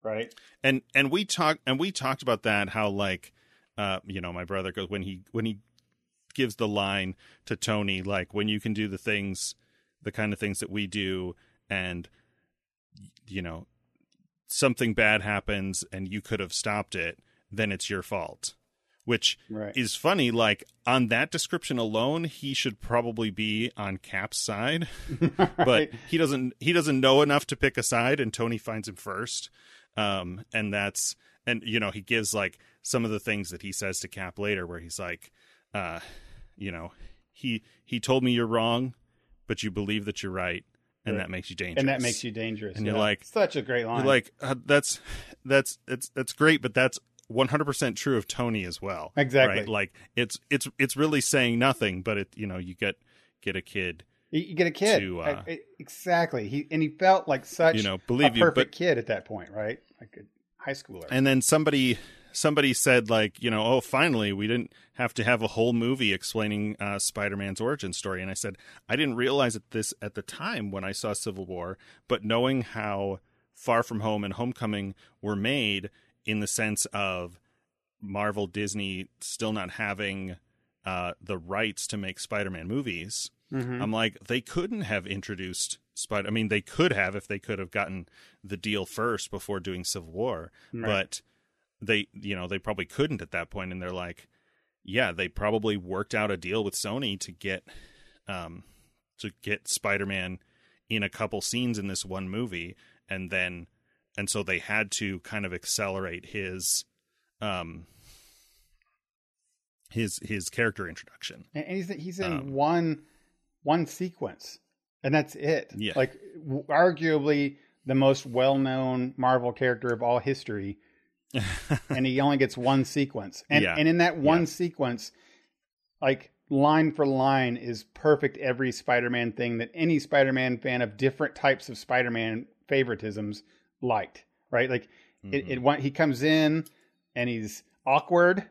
right? and and we talked and we talked about that how like uh you know my brother goes when he when he gives the line to Tony like when you can do the things the kind of things that we do and you know something bad happens and you could have stopped it then it's your fault. Which Right. is funny like on that description alone he should probably be on Cap's side. But he doesn't he doesn't know enough to pick a side and tony finds him first. Um and that's and you know he gives like some of the things that he says to cap later where he's like uh you know he he told me you're wrong but you believe that you're right and Right. that makes you dangerous and that makes you dangerous. And you're like- such a great line. you're like uh, that's that's it's that's great but that's 100% true of tony as well Exactly. right like it's it's it's really saying nothing but it you know you get get a kid you, you get a kid, to, uh, I- I- exactly. He and he felt like such you know a believe you perfect but kid at that point, right? Like a high schooler. and then somebody somebody said like you know oh finally we didn't have to have a whole movie explaining uh, spider-man's origin story and i said i didn't realize it this at the time when i saw civil war but knowing how far from home and homecoming were made in the sense of marvel disney still not having uh, the rights to make spider-man movies Mhm. I'm like, they couldn't have introduced Spider. I mean, they could have if they could have gotten the deal first before doing Civil War, Right. but they, you know, they probably couldn't at that. And they're like, yeah, they probably worked out a deal with Sony to get, um, to get Spider-Man in a couple scenes in this one movie, and then, and so they had to kind of accelerate his, um, his his character introduction. and he's he's in um, one one sequence, and that's it. Yeah. like w- arguably the most well known Marvel character of all history, and he only gets one sequence. And Yeah. and in that one Yeah. sequence, like line for line is perfect every Spider-Man thing that any Spider-Man fan of different types of Spider-Man favoritisms liked, right? Like it, it mm-hmm. wa- he comes in and he's awkward,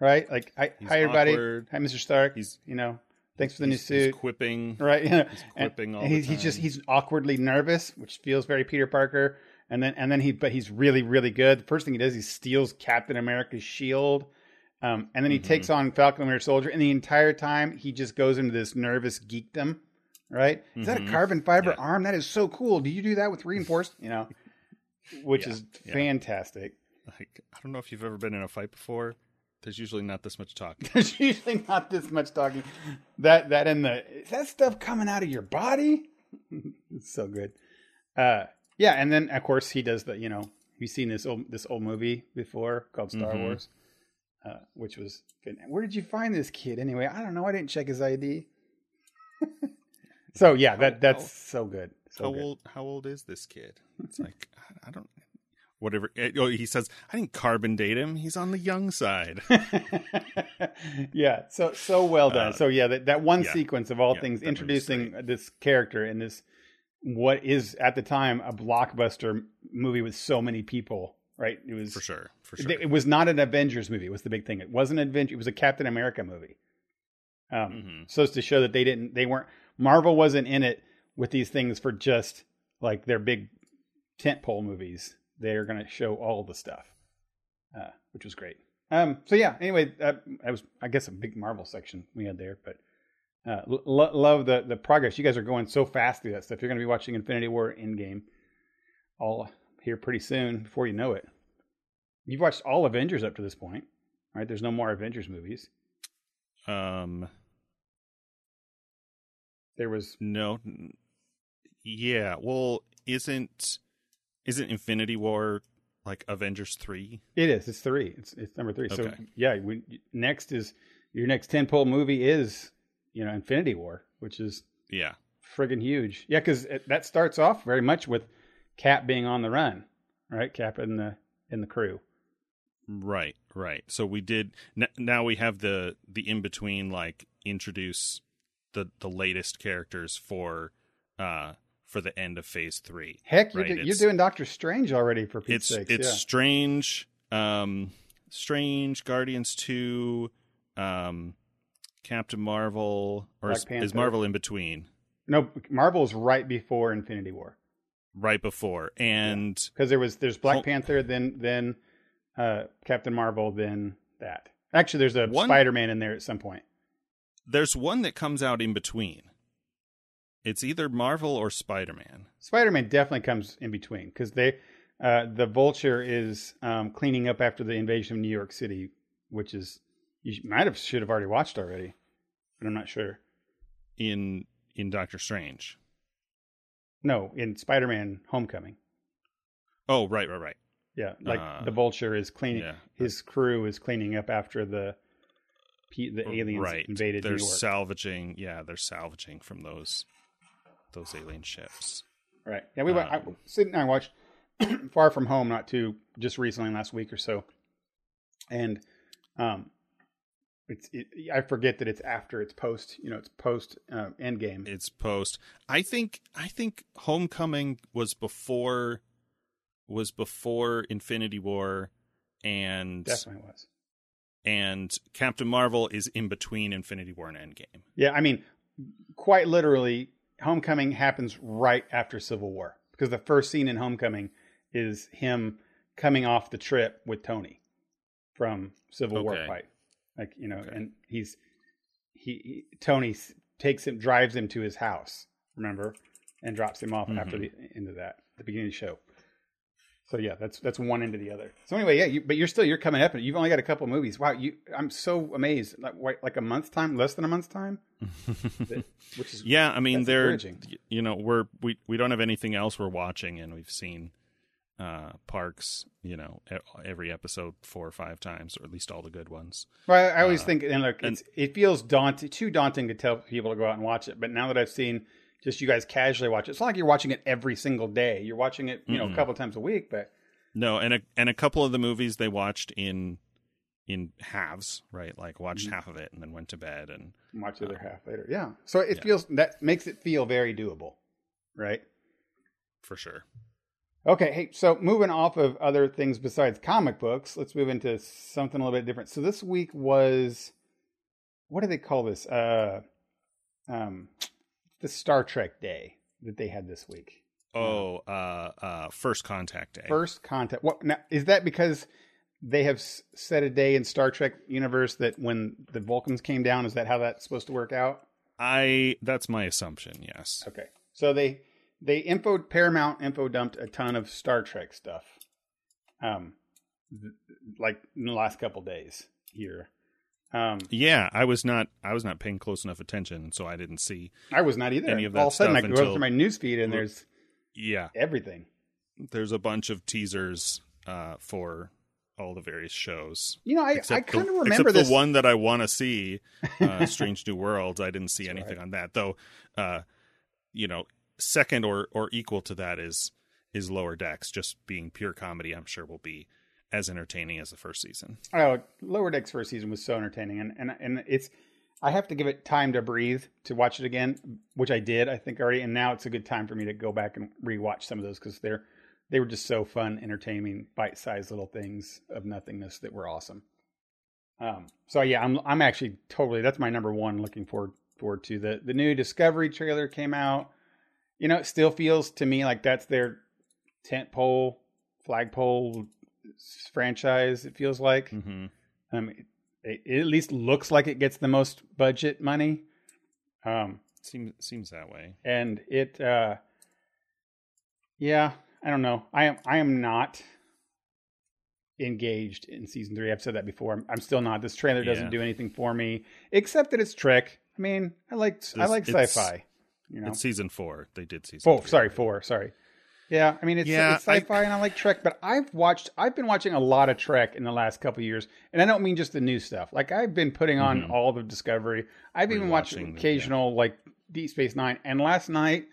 right? Like hi, hi everybody. awkward. Hi Mr. Stark. He's- you know, thanks for the new suit. quipping. Right. He's And- quipping all and he's, he's just he's awkwardly nervous, which feels very Peter Parker. And then and then he but he's really really good. The first thing he does, he steals Captain America's shield, um, and then he Mm-hmm. takes on Falcon and Winter Soldier. And the entire time he just goes into this nervous geekdom. Right? Is that a Mhm. carbon fiber Yeah. arm? That is so cool. Do you do that with reinforced? You know, which Yeah, is yeah. fantastic. Like, I don't know if you've ever been in a fight before, there's usually not this much talking. There's usually not this much talking. That that and the is that stuff coming out of your body? it's so good. Uh, yeah, and then of course he does the you know you've seen this old this old movie before called Star Mhm. Wars, uh, which was good. Where did you find this kid anyway? I don't know. I didn't check his ID. so yeah, that that's so good. So how good. old? How old is this kid? It's like I- I don't. Whatever. eh, Oh, he says I didn't carbon date him. He's on the young side. yeah, so so well done. Uh, so yeah, that, that one yeah. sequence of all Yeah, things introducing this character in this what is at the time a blockbuster movie with so many people, right? It was for sure. For sure. it, it was not an Avengers movie. It was the big thing. It wasn't an Avenger. It was a Captain America movie. Um, Mhm. so as to show that they didn't, they weren't. Marvel wasn't in it with these things for just like their big tentpole movies. They're going to show all the stuff, uh, which was great. Um, so yeah. Anyway, uh, that was I guess a big Marvel section we had there, but uh, lo- love the the progress. You guys are going so fast through that stuff. You're going to be watching Infinity War Endgame all here pretty soon before you know it. You've watched all Avengers up to this point, right? There's no more Avengers movies. um. There was No. Yeah. Well, isn't isn't Infinity War like Avengers three? It is. It's three. It's it's number three. So yeah, we, next is your next tentpole movie is you know Infinity War, which is Yeah. friggin' huge. Yeah, because that starts off very much with Cap being on the run, right? Cap in the in the crew. Right. Right. So we did. N- now we have the the in between like introduce the the latest characters for uh for the end of phase three. Heck, you're, Right, do- you're doing Doctor Strange already for Pete's it's sakes. it's yeah. strange um strange guardians 2 um captain marvel or Black is, is marvel in between? No, Marvel's right before Infinity War. Right before. And because there was there's Black Hol- Panther, then then uh, Captain Marvel, then that. Actually, there's a One- Spider Man in there at some point. there's one that comes out in between. It's either marvel or spider-man. Spider Man definitely comes in between because they uh, the Vulture is um, cleaning up after the invasion of New York City, which is you might have should have already watched already, but I'm not sure. in in doctor strange No, in Spider Man Homecoming. oh right right right Yeah, like Uh, the Vulture is cleaning. yeah His crew is cleaning up after the the aliens right invaded they're New York. salvaging yeah they're salvaging from those those alien ships Right. Yeah, we went. I Um, sitting there and watched Far From Home not too just recently last week or so, and um, it's it, I forget that it's after it's post. You know, it's post uh, Endgame. its post. I think I think Homecoming was before was before Infinity War and Definitely was. and Captain Marvel is in between Infinity War and Endgame. Yeah, I mean, quite literally, Homecoming happens right after Civil War because the first scene in Homecoming is him coming off the trip with Tony from Civil War fight. Like you know, Okay. and he's he, he Tony takes him, drives him to his house. Remember, and drops him off after mm-hmm. the end of that, the beginning of the show. So yeah, that's that's one end to the other. So anyway, yeah, you, but you're still you're coming up, and you've only got a couple movies. Wow, you I'm so amazed. Like what, like a month's time, less than a month's time, That- which is yeah, I mean they're you know we're we we don't have anything else we're watching, and we've seen uh Parks you know every episode four or five times, or at least all the good ones. Well, I, always Uh, think, and look, and- it feels daunting, too daunting to tell people to go out and watch it. But now that I've seen just you guys casually watch it, it's not like you're watching it every single day. You're watching it, you know, a Mm-mm. couple times a week. But No, and a and a couple of the movies they watched in in halves, right? Like watched Mhm. half of it and then went to bed and watch the other half later. Yeah, so it Yeah. feels that makes it feel very doable, right? for sure. Okay, hey, so moving off of other things besides comic books, let's move into something a little bit different. So this week was what do they call this? Uh um the Star Trek Day that they had this week. Oh, uh uh first contact day. First contact. What now is that because they have set a day in Star Trek universe that when the Vulcans came down, is that how that's supposed to work out? I that's my assumption, yes. Okay. So they they info Paramount info dumped a ton of Star Trek stuff, um, th- like in the last couple days, here. Um, Yeah, I was not I was not paying close enough attention, so I didn't see. I was not either. Any of that All of a sudden, I go until- through my newsfeed and there's Yeah, everything. there's a bunch of teasers uh, for all the various shows. You know, I, I kind of remember except this. the one that I want to see, uh, Strange New Worlds. I didn't see That's anything right. on that, though. Uh, you know, second or or equal to that is is Lower Decks. Just being pure comedy, I'm sure will be as entertaining as the first season. Oh, Lower Decks first season was so entertaining, and and and it's. I have to give it time to breathe to watch it again, which I did, I think already, and now it's a good time for me to go back and rewatch some of those because they're they were just so fun, entertaining, bite-sized little things of nothingness that were awesome. Um, so yeah, I'm I'm actually totally that's my number one. Looking forward forward to the the new Discovery trailer came out. You know, it still feels to me like that's their tent pole, flagpole franchise. It feels like. hmm Um, it, it at least looks like it gets the most budget money. Um, Seems seems that way. and it, uh, yeah, I don't know. I am, I am not engaged in season three. I've said that before. I'm, I'm still not. This trailer doesn't Yeah. do anything for me except that it's Trek. I mean, I like, I like sci-fi. You know, It's season four. They did season. Oh, three sorry, already. four. Sorry. Yeah, I mean it's, Yeah, it's sci-fi and I like Trek, but I've watched, I've been watching a lot of Trek in the last couple of years, and I don't mean just the new stuff. Like I've been putting on Mhm. all the Discovery. I've even watched occasional like Deep Space Nine, and last night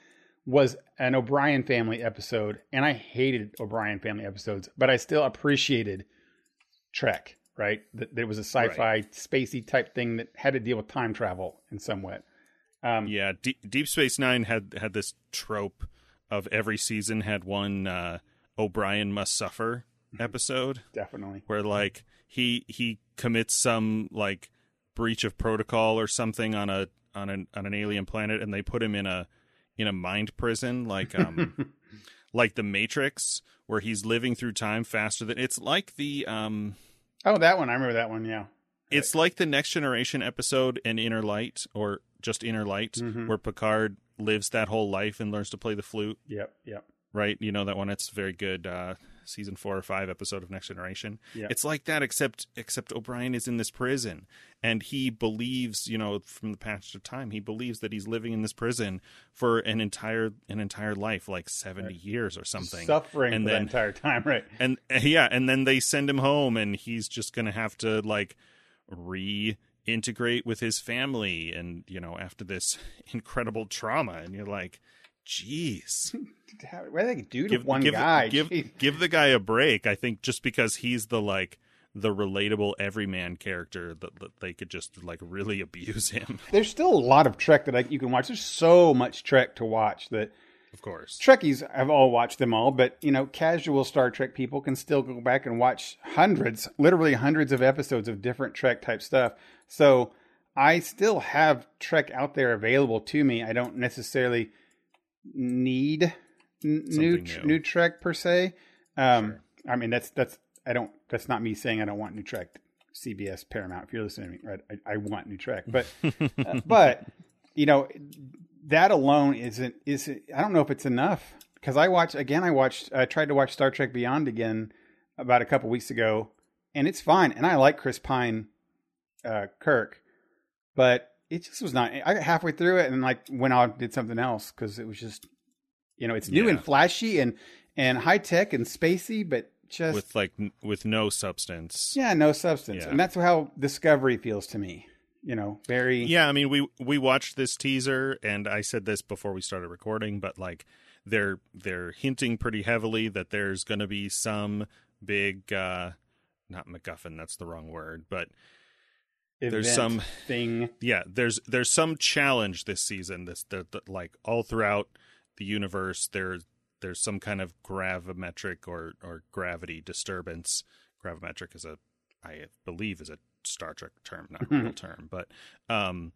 was an O'Brien family episode, and I hated O'Brien family episodes, but I still appreciated Trek. Right, that there was a sci-fi, spacey type thing that had to deal with time travel in some way. Um, Yeah, D- Deep Space Nine had had this trope of every season had one uh, O'Brien must suffer Mm-hmm. episode definitely. where like he he commits some like breach of protocol or something on a on an on an alien planet and they put him in a in a mind prison like um like the Matrix where he's living through time faster than it's like the um Oh, that one. I remember that one. Yeah. it's like the next generation episode in Inner Light or just Inner Light Mhm. where Picard lives that whole life and learns to play the flute, Yep. Yep. right? You know that one it's very good uh season 4 or 5 episode of Next Generation. Yeah. It's like that except except O'Brien is in this prison and he believes, you know, from the passage of time, he believes that he's living in this prison for an entire an entire life like 70 years or something. Suffering And then- that entire time, right? and yeah and then they send him home and he's just gonna have to like reintegrate with his family and you know after this incredible trauma and you're like jeez What do they do to give one give, guy? give Jeez. give the guy a break i think just because he's the like the relatable everyman character that, that they could just like really abuse him There's still a lot of Trek that I, you can watch. There's so much Trek to watch that of course Trekkies have all watched them all, but you know, casual Star Trek people can still go back and watch hundreds, literally hundreds of episodes of different Trek type stuff. So I still have Trek out there available to me. I don't necessarily need n- new tr- new. new Trek per se. Um, Sure. I mean, that's that's I don't. That's not me saying I don't want new Trek. CBS, Paramount. If you're listening to me, right? I, I want new Trek, but uh, but you know that alone isn't is I don't know if it's enough because I watched again. I watched. I tried to watch Star Trek Beyond again about a couple weeks ago, and it's fine. And I like Chris Pine, uh, Kirk, but it just was not. I got halfway through it and like went on and did something else because it was just you know it's new Yeah. and flashy and and high tech and spacey, but just with like with no substance yeah, no substance. Yeah. And that's how Discovery feels to me. You know, very Yeah, I mean we we watched this teaser and I said this before we started recording, but like they're they're hinting pretty heavily that there's going to be some big uh not MacGuffin, that's the wrong word, but there's some- thing. yeah, there's there's some challenge this season this that, that like all throughout the universe there's there's some kind of gravimetric or or gravity disturbance. Gravimetric is a I believe is a Star Trek term, not a real term, but um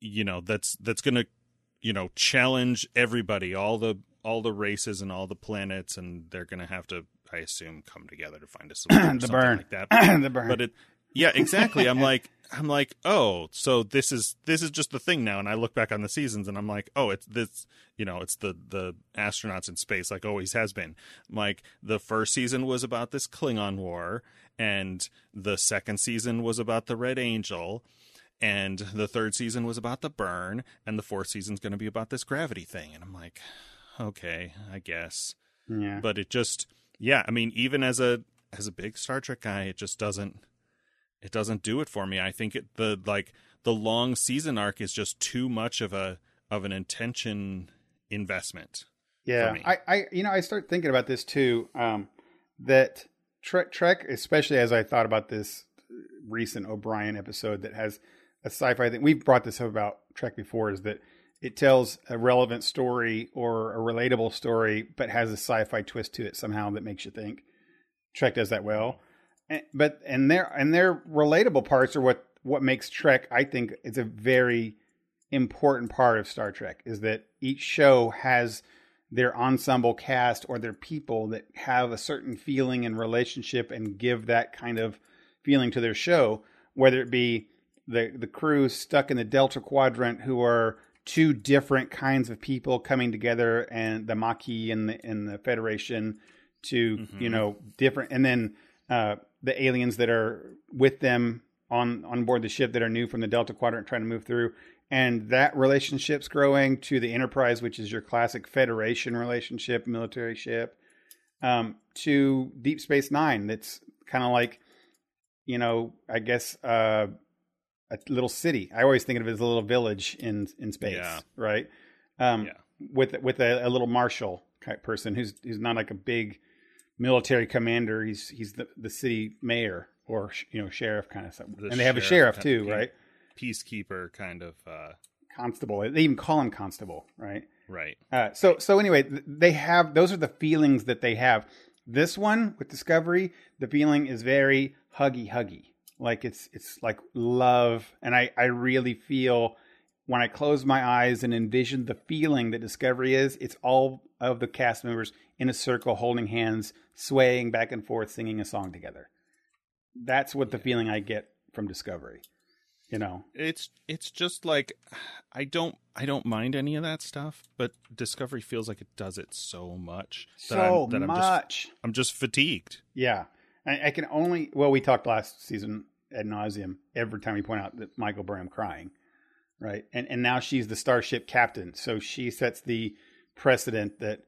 you know, that's that's going to you know, challenge everybody, all the all the races and all the planets and they're going to have to I assume come together to find a solution or the something burn. like that the burn. but it Yeah, exactly. I'm like, I'm like, oh, so this is this is just the thing now. And I look back on the seasons, and I'm like, oh, it's this, you know, it's the the astronauts in space, like always has been. Like the first season was about this Klingon war, and the second season was about the Red Angel, and the third season was about the burn, and the fourth season's going to be about this gravity thing. And I'm like, okay, I guess. Yeah. But it just, yeah, I mean, even as a as a big Star Trek guy, it just doesn't it doesn't do it for me. I think it the like the long season arc is just too much of a of an intention investment. Yeah, I, I, you know, I start thinking about this too. Um, that Trek, Trek, especially as I thought about this recent O'Brien episode that has a sci-fi thing. We've brought this up about Trek before. Is that it tells a relevant story or a relatable story, but has a sci-fi twist to it somehow that makes you think. Trek does that well but and their and their relatable parts are what what makes Trek. I think it's a very important part of Star Trek is that each show has their ensemble cast or their people that have a certain feeling and relationship and give that kind of feeling to their show, whether it be the the crew stuck in the Delta Quadrant who are two different kinds of people coming together and the Maquis and the and the Federation to mm-hmm. you know different and then uh, the aliens that are with them on on board the ship that are new from the Delta Quadrant trying to move through, and that relationship's growing to the Enterprise, which is your classic Federation relationship, military ship, um, to Deep Space Nine. That's kind of like, you know, I guess uh, a little city. I always think of it as a little village in in space, yeah. right? Um, yeah. With with a, a little marshal type person who's who's not like a big military commander. He's he's the, the city mayor or you know sheriff kind of stuff. The and they have a sheriff too, right? Peacekeeper kind of uh... constable. They even call him constable, right? Right. Uh, so so anyway, they have those are the feelings that they have. This one with Discovery, the feeling is very huggy huggy. Like it's it's like love, and I I really feel when I close my eyes and envision the feeling that Discovery is, it's all of the cast members in a circle holding hands, swaying back and forth, singing a song together. That's what the feeling I get from Discovery. You know, it's it's just like I don't I don't mind any of that stuff, but Discovery feels like it does it so much that so I'm, that much. I'm just, I'm just fatigued. Yeah, I, I can only well we talked last season ad nauseum every time we point out that Michael Burnham crying right? And and now she's the starship captain, so she sets the precedent that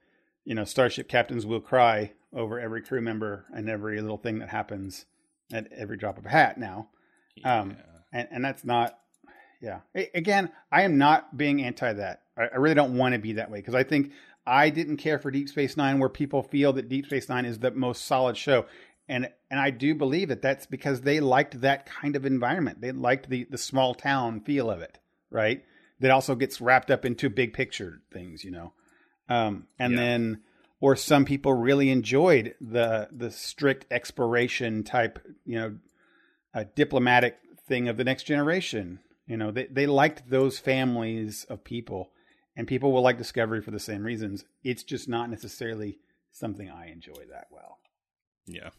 you know starship captains will cry over every crew member and every little thing that happens at every drop of a hat now. Yeah. Um, and and that's not, yeah. Again, I am not being anti that. I, I really don't want to be that way because I think I didn't care for Deep Space Nine, where people feel that Deep Space Nine is the most solid show and and I do believe that that's because they liked that kind of environment. They liked the the small town feel of it right? That also gets wrapped up into big picture things, you know. Um, and yeah. then, or some people really enjoyed the the strict exploration type, you know, a diplomatic thing of the next generation. You know, they they liked those families of people, and people will like Discovery for the same reasons. It's just not necessarily something I enjoy that well. Yeah.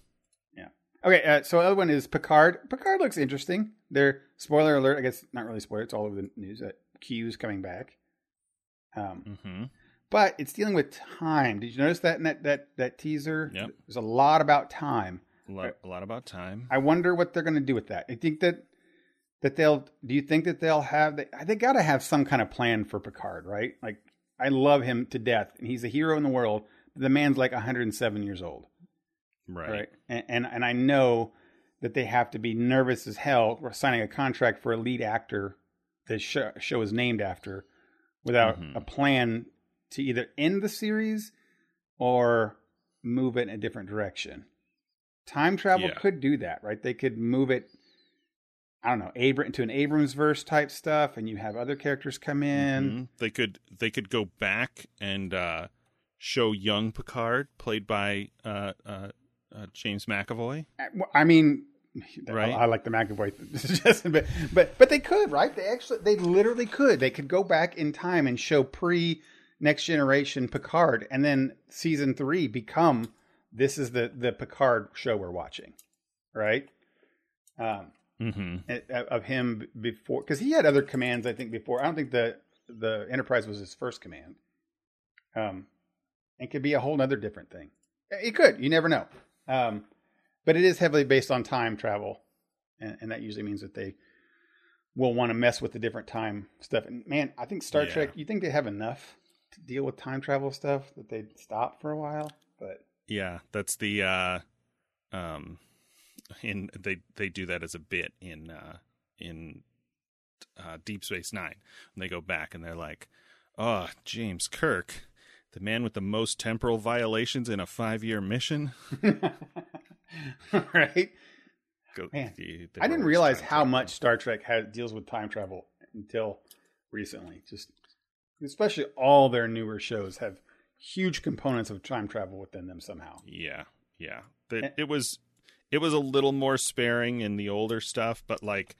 Yeah. Okay, uh, so the other one is Picard. Picard looks interesting. There, spoiler alert. I guess not really spoiler. It's all over the news. That Q's coming back. Um, mm-hmm. but it's dealing with time. Did you notice that in that that that teaser? Yep. There's a lot about time. A lot, a lot about time. I wonder what they're going to do with that. I think that that they'll. Do you think that they'll have? They, they got to have some kind of plan for Picard, right? Like I love him to death, and he's a hero in the world. The man's like 107 years old. Right. Right. And, and, and I know that they have to be nervous as hell signing a contract for a lead actor the show, show is named after without mm-hmm. a plan to either end the series or move it in a different direction. Time travel yeah. could do that, right? They could move it I don't know, Abram into an Abrams verse type stuff, and you have other characters come in. Mm-hmm. They could they could go back and uh, show young Picard, played by uh, uh, uh, James McAvoy. I mean, right? I, I like the McAvoy suggestion, but but but they could, right? They actually, they literally could. They could go back in time and show pre Next Generation Picard, and then season three become this is the the Picard show we're watching, right? Um, hmm of him before because he had other commands I think before. I don't think the the Enterprise was his first command. Um, it could be a whole other different thing. It could. You never know. Um, but it is heavily based on time travel, and, and that usually means that they will want to mess with the different time stuff. And man, I think Star Yeah. Trek. You think they have enough to deal with time travel stuff that they stop for a while? But Yeah, that's the uh um in they they do that as a bit in uh in uh Deep Space 9. And they go back and they're like, "Oh, James Kirk, the man with the most temporal violations in a 5-year mission." right. Go, Man, the- the I didn't realize how travel. much Star Trek has deals with time travel until recently. Just especially all their newer shows have huge components of time travel within them somehow. Yeah, yeah. The, Eh. it was it was a little more sparing in the older stuff, but like,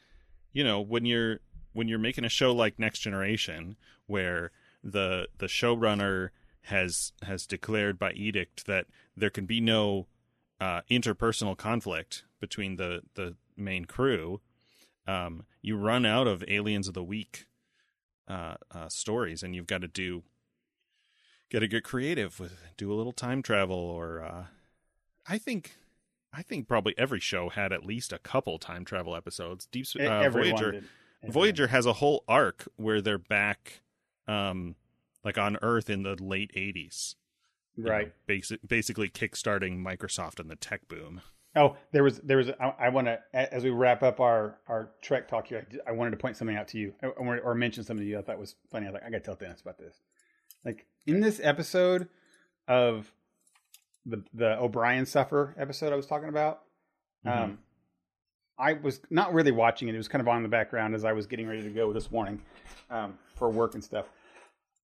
you know, when you're when you're making a show like Next Generation, where the the showrunner has has declared by edict that there can be no uh, interpersonal conflict between the the main crew, um, you run out of aliens of the week uh, uh, stories, and you've got to do got to get creative with do a little time travel or uh, I think I think probably every show had at least a couple time travel episodes. Deep uh, Voyager Voyager has a whole arc where they're back um like on Earth in the late 80s. you know, right? basi- basically kickstarting Microsoft and the tech boom. Oh, there was there was. I, I want to as we wrap up our our Trek talk here. I, I wanted to point something out to you, or, or mention something to you. I thought was funny. I was like, I got to tell Dennis about this. Like in this episode of the the O'Brien suffer episode I was talking about. Mhm. Um, I was not really watching it. It was kind of on in the background as I was getting ready to go this morning um, for work and stuff.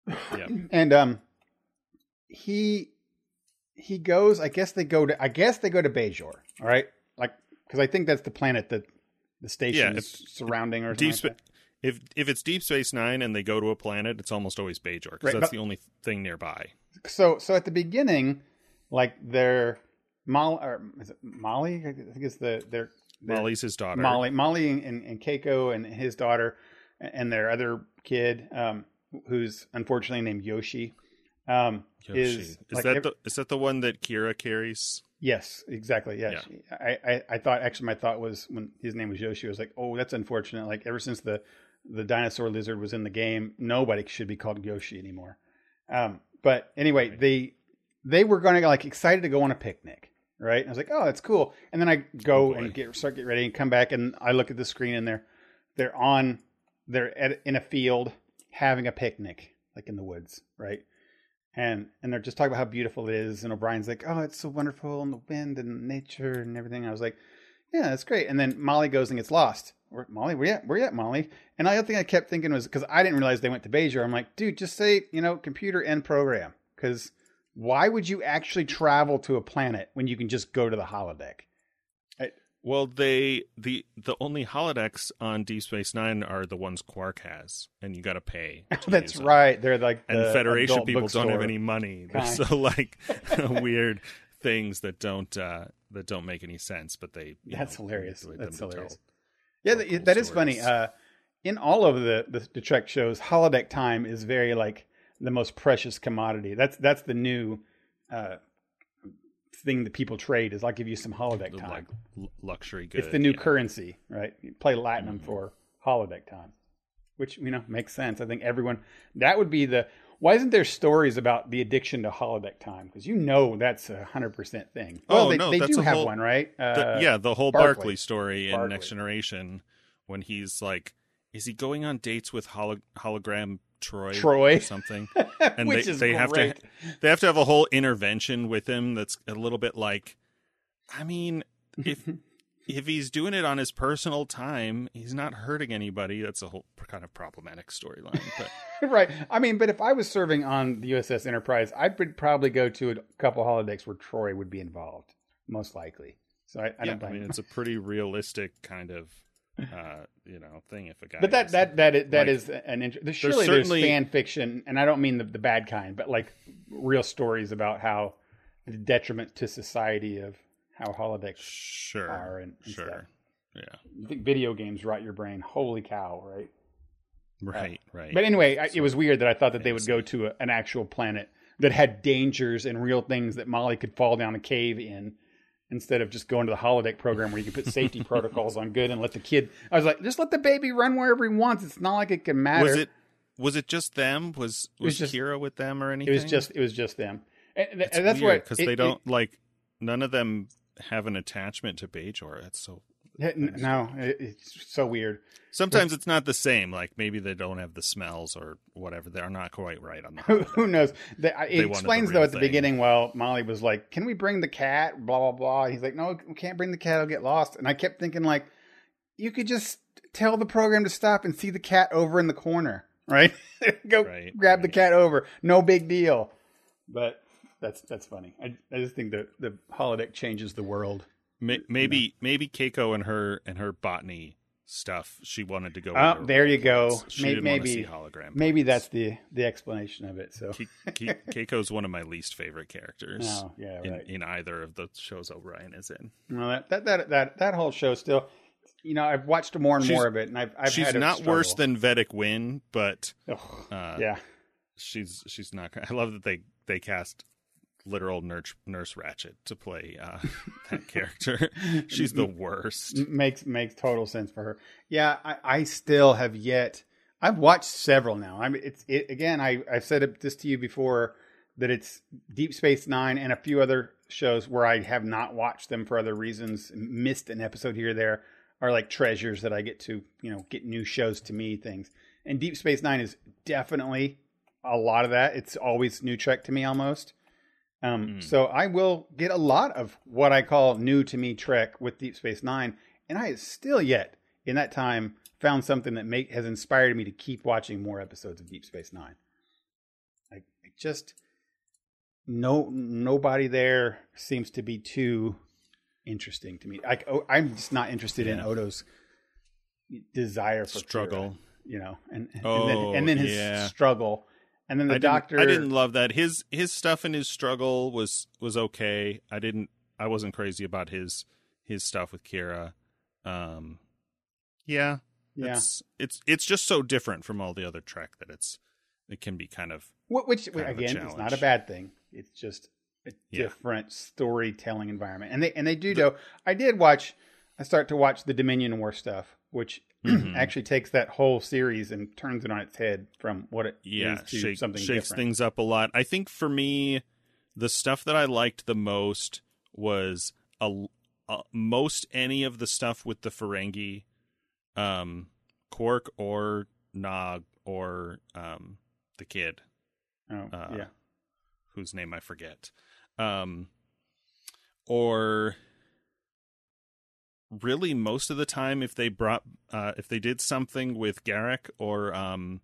Yeah. And um, he he goes. I guess they go to. I guess they go to Bajor. All right, like because I think that's the planet that the station Yeah, is surrounding or Deep something. Spa- if if it's Deep Space 9 and they go to a planet, it's almost always Bajor cuz Right, that's but- the only thing nearby. So so at the beginning, like they're Molly or is it Molly? I think it's the their their- Molly's his daughter. Molly, Molly, and, and Keiko and his daughter, and their other kid, um, who's unfortunately named Yoshi, um, Yoshi. is Is, like that the is that the one that Kira carries? yes, exactly. Yeah, Yeah. She- I, I, I thought actually my thought was when his name was Yoshi, I was like, oh, that's unfortunate. Like ever since the the dinosaur lizard was in the game, nobody should be called Yoshi anymore. Um, but anyway, Right. they they were going to like excited to go on a picnic. Right, I was like, "Oh, that's cool." And then I go Oh, and get start get ready and come back, and I look at the screen, and they're they're on they're at, in a field having a picnic, like in the woods, right? And and they're just talking about how beautiful it is, and O'Brien's like, "Oh, it's so wonderful, and the wind and nature and everything." I was like, "Yeah, that's great." And then Molly goes and gets lost. Where, Molly, where you at? Where you at, Molly? And the other thing I kept thinking was because I didn't realize they went to Bajor. I'm like, dude, just say you know, computer end program, because why would you actually travel to a planet when you can just go to the holodeck? Well, they the the only holodecks on Deep Space 9 are the ones Quark has and you got to pay. to That's them. right. They're like And the Federation people don't have any money. They're so like weird things that don't uh that don't make any sense, but they That's know, hilarious. That's hilarious. Yeah, that, cool that is funny. Uh, in all of the, the the Trek shows, holodeck time is very like the most precious commodity. That's that's the new uh, thing that people trade. Is I'll give you some holodeck time. like luxury good. it's the new yeah. currency, right? You play platinum Mhm. for holodeck time, which you know makes sense. I think everyone that would be the. Why isn't there stories about the addiction to holodeck time? Because you know that's a hundred percent thing. Well, Oh, they, no, they that's do a have whole- one, right? Uh, The- yeah, the whole Barclay. Barkley story in Barclay. Next Generation when he's like is he going on dates with holo- hologram Troi, Troi. or something? And they, they have to they have to have a whole intervention with him that's a little bit like I mean, if if he's doing it on his personal time, he's not hurting anybody. That's a whole kind of problematic storyline. But right. I mean, but if I was serving on the USS Enterprise, I would probably go to a couple holodecks where Troi would be involved, most likely. So I, I yeah, don't I mean, it's a pretty realistic kind of uh, you know thing. If a guy, But that is- that that is, that like, is an interesting. There's surely there's fan fiction, and I don't mean the, the bad kind, but like real stories about how the detriment to society of how holodecks sure, are and, and sure. stuff. Yeah. You think video games rot your brain? Holy cow! Right. Right. Right. But anyway, I, it was weird that I thought that they would go to a, an actual planet that had dangers and real things that Molly could fall down a cave in, instead of just going to the holodeck program where you can put safety protocols on good and let the kid. I was like, just let the baby run wherever he wants. It's not like it can matter. was it was it just them? Was was, was just- Kira with them or anything? It was just. It was just them. And, and that's weird because they don't like none of them have an attachment to Bajor. That's so. It- no, it, it's so weird. Sometimes it's not the same. Like maybe they don't have the smells or whatever. They're not quite right on the. Who, knows? The, I- They it wanted the explains though at the thing. beginning. Well, Molly was like, "Can we bring the cat?" Blah blah blah. He's like, "No, we can't bring the cat. I'll get lost." And I kept thinking, like, you could just tell the program to stop and see the cat over in the corner, right? Go Right, grab the cat over. No big deal. But that's that's funny. I I just think that the holodeck changes the world. May- maybe maybe Keiko and her and her botany stuff. She wanted to go. Oh, there you go. She May- didn't want to maybe- see hologram. Maybe that's the the explanation of it. So Ke- Ke- Keiko's one of my least favorite characters oh yeah, in, right. in either of the shows O'Brien is in. No, that, that that that that whole show still. You know, I've watched more and She's- more of it, and I've I've she's not worse than Vedek Winn, but Ugh, uh, yeah, she's she's not. I love that they they cast literal nurse nurse Ratched to play uh, that character. she's the worst. Makes makes total sense for her. Yeah, I, I still have yet. I've watched several now. I mean, it's it again. I I've said this to you before that it's Deep Space Nine and a few other shows where I have not watched them for other reasons, missed an episode here or there, are like treasures that I get to you know get new shows to me things. And Deep Space Nine is definitely a lot of that. It's always new Trek to me almost. Um, Mm. So I will get a lot of what I call new to me Trek with Deep Space Nine, and I still yet in that time found something that make has inspired me to keep watching more episodes of Deep Space Nine. Like it just no nobody there seems to be too interesting to me. Like oh, I'm just not interested in Odo's desire for Kira, Struggle. you know, and and Oh, then and then his yeah. struggle, and then the I didn't, doctor. I didn't love that. His his stuff and his struggle was was okay. I didn't. I wasn't crazy about his his stuff with Kira. Um, yeah, yeah, It's it's it's just so different from all the other Trek that it's it can be kind of Wh- which kind of again, it's not a bad thing. It's just a Yeah. different storytelling environment, and they and they do though. I did watch. I start to watch the Dominion War stuff, which Mhm. actually takes that whole series and turns it on its head from what it yeah is to shake, something shakes different. things up a lot. I think for me, the stuff that I liked the most was a, a most any of the stuff with the Ferengi, um, Quark or Nog or um the kid. Oh, uh, yeah, whose name I forget. Um, or really most of the time if they brought uh, if they did something with Garak or um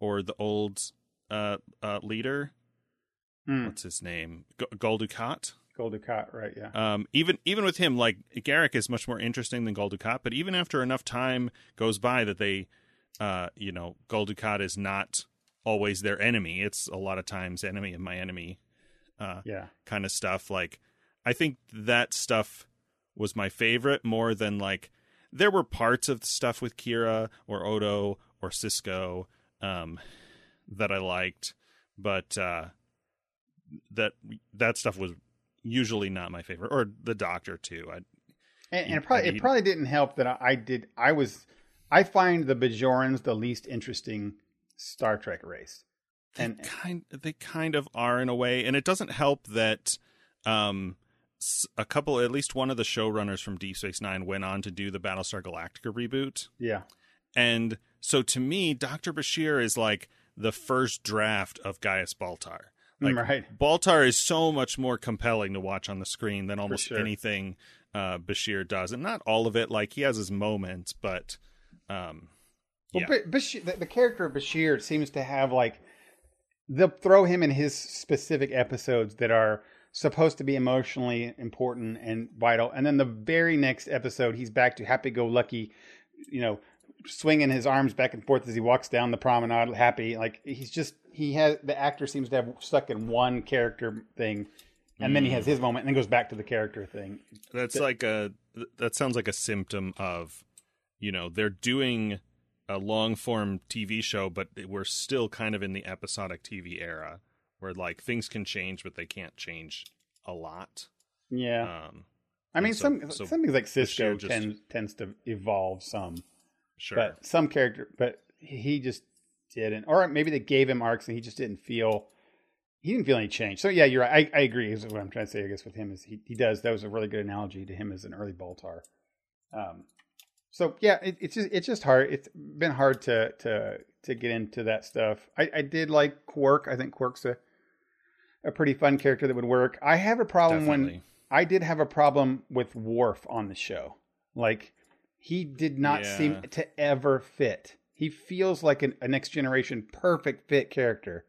or the old uh, uh leader Hmm. what's his name G- Gul Dukat right? Yeah, um, even even with him, like Garak is much more interesting than Gul Dukat. But even after enough time goes by, that they, uh, you know, Gul Dukat is not always their enemy. It's a lot of times enemy of my enemy, uh, yeah, kind of stuff. Like I think that stuff was my favorite more than like there were parts of the stuff with Kira or Odo or Sisko um, that I liked, but uh, that that stuff was usually not my favorite, or the Doctor too. I, and, and it probably it probably didn't help that I, I did. I was I find the Bajorans the least interesting Star Trek race, they and kind they kind of are in a way, and it doesn't help that um, a couple, at least one of the showrunners from Deep Space Nine went on to do the Battlestar Galactica reboot, yeah, and so to me, Doctor Bashir is like the first draft of Gaius Baltar. Like right. Baltar is so much more compelling to watch on the screen than almost sure. anything uh, Bashir does, and not all of it. Like he has his moments, but um, Well, yeah, Bashir, the, the character of Bashir seems to have like they'll throw him in his specific episodes that are supposed to be emotionally important and vital, and then the very next episode he's back to happy-go-lucky, you know, swinging his arms back and forth as he walks down the promenade, happy. Like he's just he has the actor seems to have stuck in one character thing and then he has mm. his moment, and then goes back to the character thing. That's like a that sounds like a symptom of, you know, they're doing a long form TV show, but we're still kind of in the episodic TV era where like things can change, but they can't change a lot. Yeah, Um, I mean, so- some so some things like Sisko just- tends tends to evolve some, sure. but some character, but he just didn't, or maybe they gave him arcs and he just didn't feel. He didn't feel any change. So yeah, you're right. I, I agree. Is what I'm trying to say. I guess with him is he, he does. That was a really good analogy to him as an early Baltar. Um, so yeah, it, it's just it's just hard. It's been hard to to to get into that stuff. I, I did like Quark. I think Quark's a a pretty fun character that would work. I have a problem when I did have a problem with Worf on the show. Like he did not Yeah. seem to ever fit. He feels like an, a next generation perfect fit character,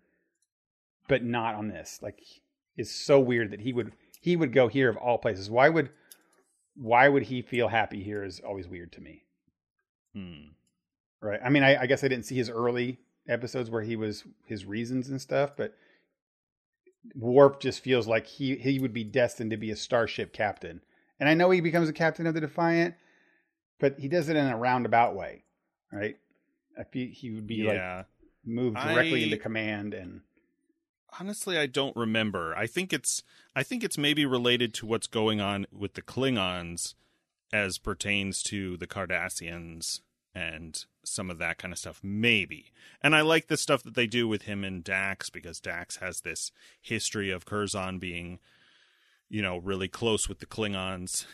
but not on this. Like it's so weird that he would he would go here of all places. Why would why would he feel happy here is always weird to me. Hmm. Right. I mean, I, I guess I didn't see his early episodes where he was his reasons and stuff, but Worf just feels like he he would be destined to be a starship captain. And I know he becomes a captain of the Defiant, but he does it in a roundabout way, right? I feel he would be like moved directly I- into command and Honestly, I don't remember. I think it's I think it's maybe related to what's going on with the Klingons as pertains to the Cardassians and some of that kind of stuff. Maybe. And I like the stuff that they do with him and Dax because Dax has this history of Curzon being, you know, really close with the Klingons.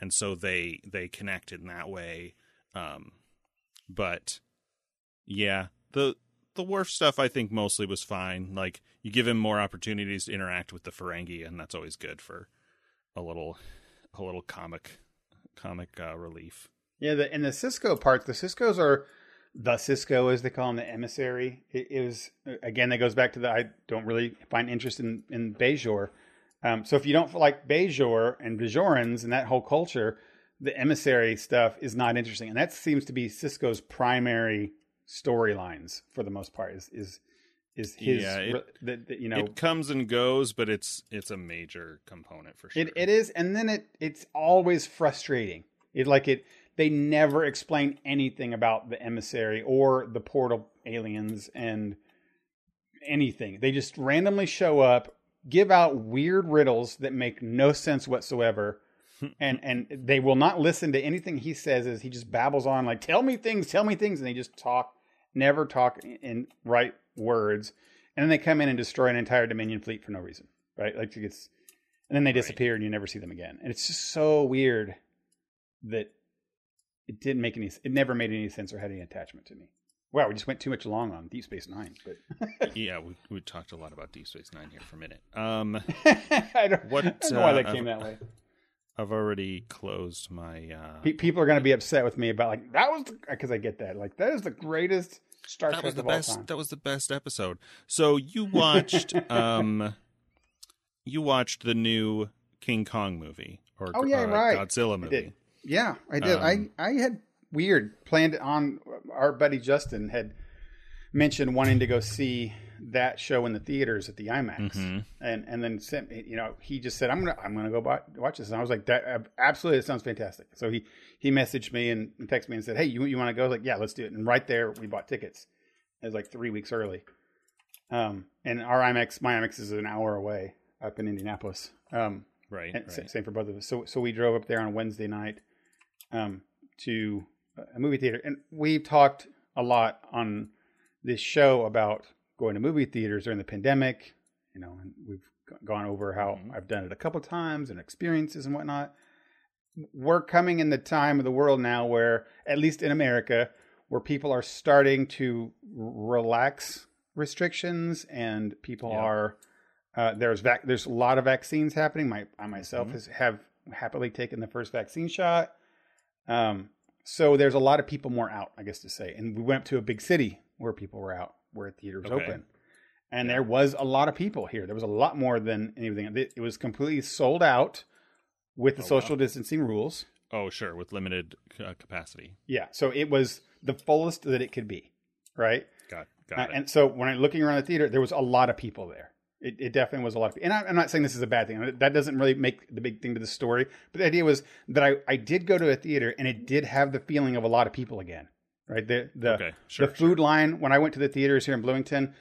And so they they connect in that way. Um but yeah, the the Worf stuff I think mostly was fine. Like you give him more opportunities to interact with the Ferengi, and that's always good for a little a little comic comic uh, relief. Yeah, the and the Sisko parts, the Sisko's are the Sisko as they call him, the emissary. It, it was again that goes back to the I don't really find interest in in Bajor. Um, so if you don't like Bajor and Bajorans and that whole culture, the emissary stuff is not interesting, and that seems to be Sisko's primary storylines for the most part. Is is is his Yeah, it- that that, you know it comes and goes, but it's it's a major component for sure. It it is, and then it it's always frustrating. It like it they never explain anything about the emissary or the portal aliens and anything. They just randomly show up, give out weird riddles that make no sense whatsoever. and and they will not listen to anything he says as he just babbles on like tell me things tell me things and they just talk never talk in- right words and then they come in and destroy an entire dominion fleet for no reason right like it's and then they disappear and you never see them again and it's just so weird that it didn't make any it never made any sense or had any attachment to me wow we just went too much long on deep space nine but yeah, we we talked a lot about Deep Space Nine here for a minute. Um, I don't, What, I don't know why uh, that came that way I've already closed my. Uh, Pe- people are going to be upset with me about like that was because I get that like that is the greatest Star that Trek was the best. That was the best episode. So you watched, um, you watched the new King Kong movie or Oh, yeah, uh, right. Godzilla movie. Yeah, I did. Um, I I had weird planned it on. Our buddy Justin had mentioned wanting to go see that show in the theaters at the IMAX, Mhm. and and then sent me. You know, he just said, "I'm gonna I'm gonna go buy, watch this," and I was like, "That absolutely, it sounds fantastic." So he he messaged me and, and texted me and said, "Hey, you you want to go?" Like, yeah, let's do it. And right there, we bought tickets. It was like three weeks early. Um, and our IMAX, my IMAX is an hour away up in Indianapolis. Um, Right. right. Same for both of us. So so we drove up there on Wednesday night um, to a movie theater, and we've talked a lot on this show about going to movie theaters during the pandemic. You know, and we've gone over how Mhm. I've done it a couple times and experiences and whatnot. We're coming in the time of the world now where, at least in America, where people are starting to relax restrictions and people Yeah. are uh, there's vac- there's a lot of vaccines happening. My I myself Mhm. has have happily taken the first vaccine shot. Um, so there's a lot of people more out, I guess to say. And we went up to a big city where people were out, where theaters Okay. open, and there was a lot of people here. There was a lot more than anything. It was completely sold out with the Oh, social wow. distancing rules. Oh, sure, with limited uh, capacity. Yeah, so it was the fullest that it could be, right? Got Uh, got it. and so when I'm looking around the theater, there was a lot of people there. It, it definitely was a lot of, people. and I, I'm not saying this is a bad thing. That doesn't really make the big thing to the story. But the idea was that I, I did go to a theater and it did have the feeling of a lot of people again. Right. The the Okay, sure, the food line when I went to the theaters here in Bloomington,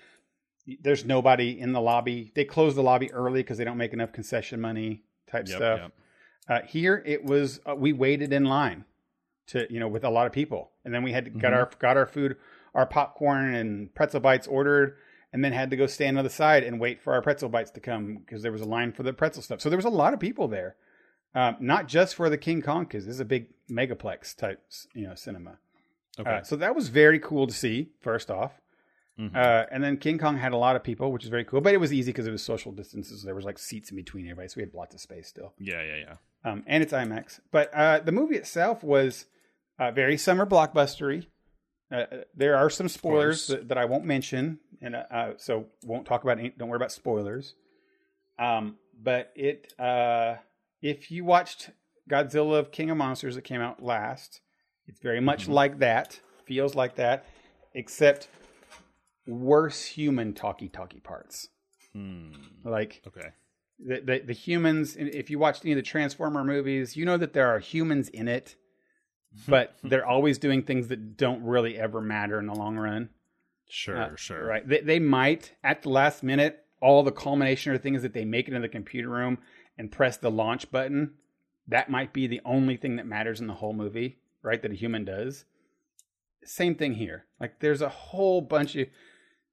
there's nobody in the lobby. They close the lobby early because they don't make enough concession money type Yep, stuff. yep. Uh, here it was uh, we waited in line to you know with a lot of people, and then we had to got Mm-hmm. our got our food, our popcorn and pretzel bites ordered, and then had to go stand on the side and wait for our pretzel bites to come because there was a line for the pretzel stuff. So there was a lot of people there, um, not just for the King Kong because this is a big megaplex type you know cinema. Okay. Uh, so that was very cool to see. First off. Mhm. Uh, and then King Kong had a lot of people, which is very cool, but it was easy because it was social distances. There was like seats in between everybody, so we had lots of space still yeah, yeah, yeah. um, and it's IMAX. But uh, the movie itself was uh, very summer blockbustery. Uh, Uh, there are some spoilers that, that I won't mention, and uh, uh, so won't talk about. Any, don't worry about spoilers. Um, but it, uh, if you watched Godzilla of King of Monsters that came out last, it's very much Mm-hmm. like that. Feels like that, except worse human talky talky parts. Hmm. Like Okay. the, the the humans if you watched any of the transformer movies you know that there are humans in it but they're always doing things that don't really ever matter in the long run. Sure, Uh, sure. right. They, they might at the last minute all the culmination of things that they make it into the computer room and press the launch button that might be the only thing that matters in the whole movie right that a human does. Same thing here. Like there's a whole bunch of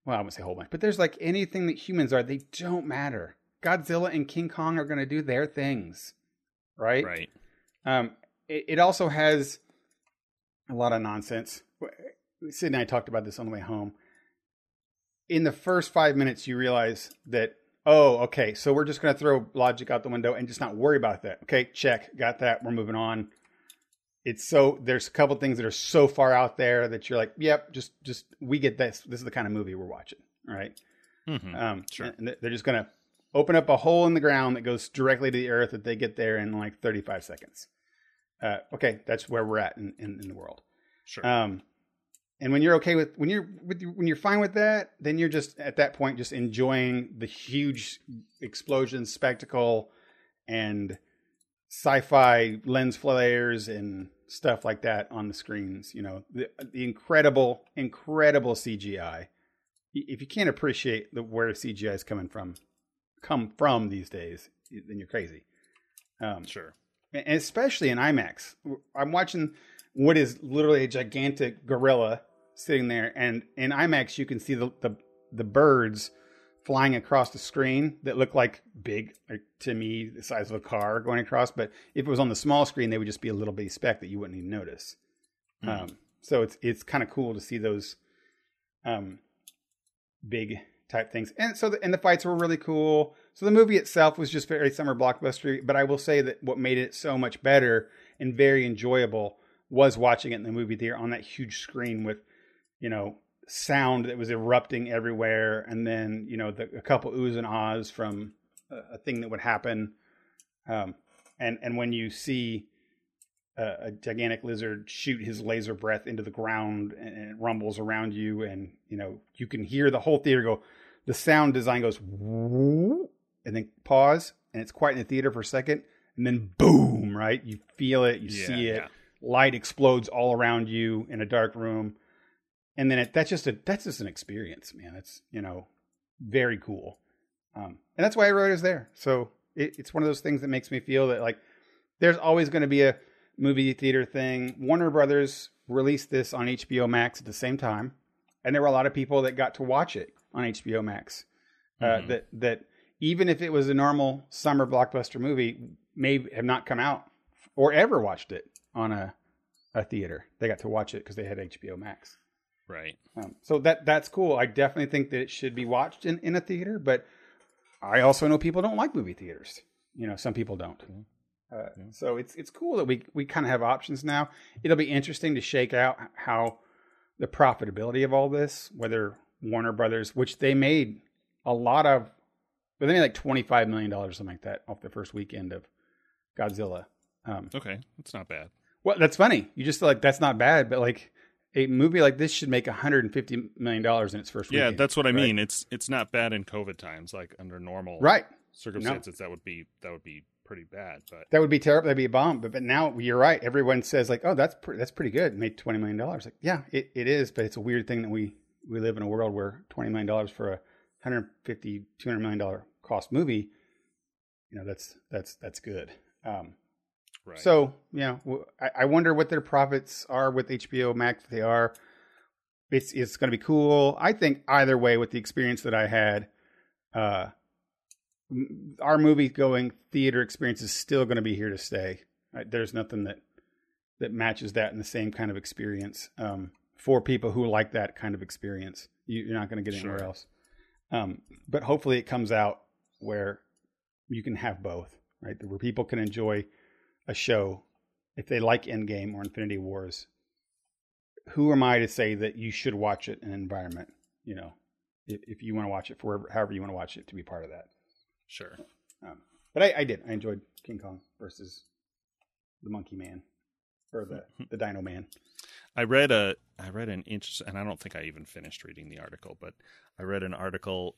well i wouldn't say a whole bunch but there's like anything that humans are they don't matter. Godzilla and king kong are going to do their things right? Right. um, it, it also has a lot of nonsense. Sid and I talked about this on the way home. In the first five minutes, you realize that, oh, okay, so we're just going to throw logic out the window and just not worry about that. Okay, check, got that. We're moving on. It's so there's a couple things that are so far out there that you're like, yep, just just we get this. This is the kind of movie we're watching, right? hmm Um, Sure. They're just going to open up a hole in the ground that goes directly to the earth that they get there in like 35 seconds. Uh, okay, that's where we're at in, in, in the world. Sure. Um, and when you're okay with when you're with when you're fine with that, then you're just at that point just enjoying the huge explosion spectacle and sci-fi lens flares and stuff like that on the screens. You know the the incredible incredible CGI. If you can't appreciate the where CGI is coming from, come from these days, then you're crazy. Um, sure. And especially in IMAX. I'm watching what is literally a gigantic gorilla sitting there, and in IMAX you can see the the, the birds flying across the screen that look like big, like to me, the size of a car going across. But if it was on the small screen, they would just be a little bitty speck that you wouldn't even notice. Mhm. Um, so it's it's kind of cool to see those um, big type things. And so the, and the fights were really cool. So the movie itself was just very summer blockbuster, but I will say that what made it so much better and very enjoyable was watching it in the movie theater on that huge screen with, you know, sound that was erupting everywhere and then, you know, the, a couple oohs and ahs from a, a thing that would happen. Um, and and when you see a, gigantic lizard shoot his laser breath into the ground and, and it rumbles around you and you know you can hear the whole theater go the sound design goes and then pause and it's quiet in the theater for a second and then boom right? You feel it you Yeah, see it. yeah. light explodes all around you in a dark room. And then it, that's just a that's just an experience man. It's you know very cool. Um, and that's why i wrote it as there. So it, it's one of those things that makes me feel that like there's always going to be a movie theater thing. Warner brothers released this on hbo max at the same time and there were a lot of people that got to watch it on hbo max uh, Mhm. that that even if it was a normal summer blockbuster movie may have not come out or ever watched it on a a theater they got to watch it because they had hbo max Right. um, so that that's cool. I definitely think that it should be watched in, in a theater, but I also know people don't like movie theaters. You know, some people don't. Uh, So it's it's cool that we we kind of have options now. It'll be interesting to shake out how the profitability of all this, whether Warner Brothers, which they made a lot of, but they made like twenty five million dollars, something like that, off the first weekend of Godzilla. Um, Okay. That's not bad. well, that's funny. You just feel like that's not bad, but like a movie like this should make 150 million dollars in its first Yeah, weekend, that's what I right? mean. It's it's not bad in COVID times. Like under normal Right. circumstances, that would be that would be pretty bad. But That would be terrible. That'd be a bomb. But but now you're right. Everyone says like, oh, that's pre- that's pretty good. It made 20 million dollars. Like, yeah, it, it is. But it's a weird thing that we we live in a world where 20 million dollars for a 150 200 million dollar cost movie, you know, that's that's that's good. Um, right. So yeah, w- I, I wonder what their profits are with HBO Max. If they are, it's it's going to be cool. I think either way, with the experience that I had, uh, our movie going theater experience is still going to be here to stay. Right? There's nothing that that matches that in the same kind of experience um, for people who like that kind of experience. You, you're not going to get anywhere Sure. else. Um, but hopefully, it comes out where you can have both, right? Where people can enjoy a show if they like Endgame or Infinity Wars. Who am I to say that you should watch it in an environment? You know, if, if you want to watch it for wherever- however you want to watch it to be part of that. sure. Um, but I, I did. I enjoyed King Kong versus the Monkey Man or the the Dino Man. I read a I read an interest and I don't think I even finished reading the article, but I read an article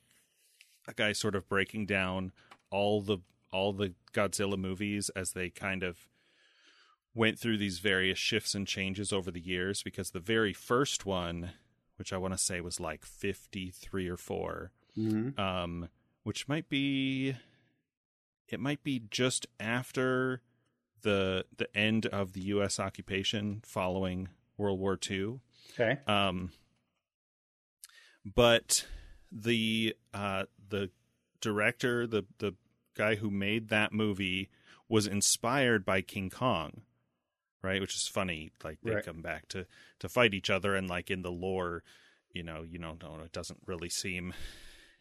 a guy sort of breaking down all the all the Godzilla movies as they kind of went through these various shifts and changes over the years because the very first one, which I want to say was like 53 or 4, Mm-hmm. um, which might be it might be just after the the end of the U.S. occupation following World War II. Okay. Um, but the uh, the director, the the guy who made that movie, was inspired by King Kong, right? Which is funny. Like they Right. come back to to fight each other, and like in the lore, you know, you know, it doesn't really seem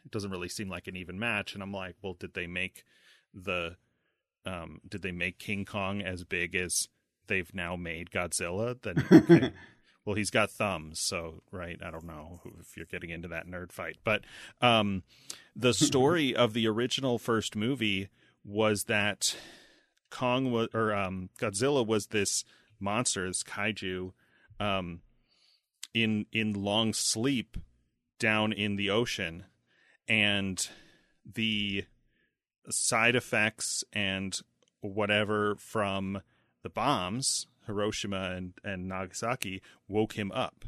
it doesn't really seem like an even match. And I'm like, well, did they make the um did they make King Kong as big as they've now made Godzilla? Then okay. well, he's got thumbs, so right. I don't know if you're getting into that nerd fight, but um, the story of the original first movie was that Kong was or um, Godzilla was this monster, this kaiju, um, in in long sleep down in the ocean, and the side effects and whatever from the bombs, Hiroshima and, and Nagasaki, woke him up.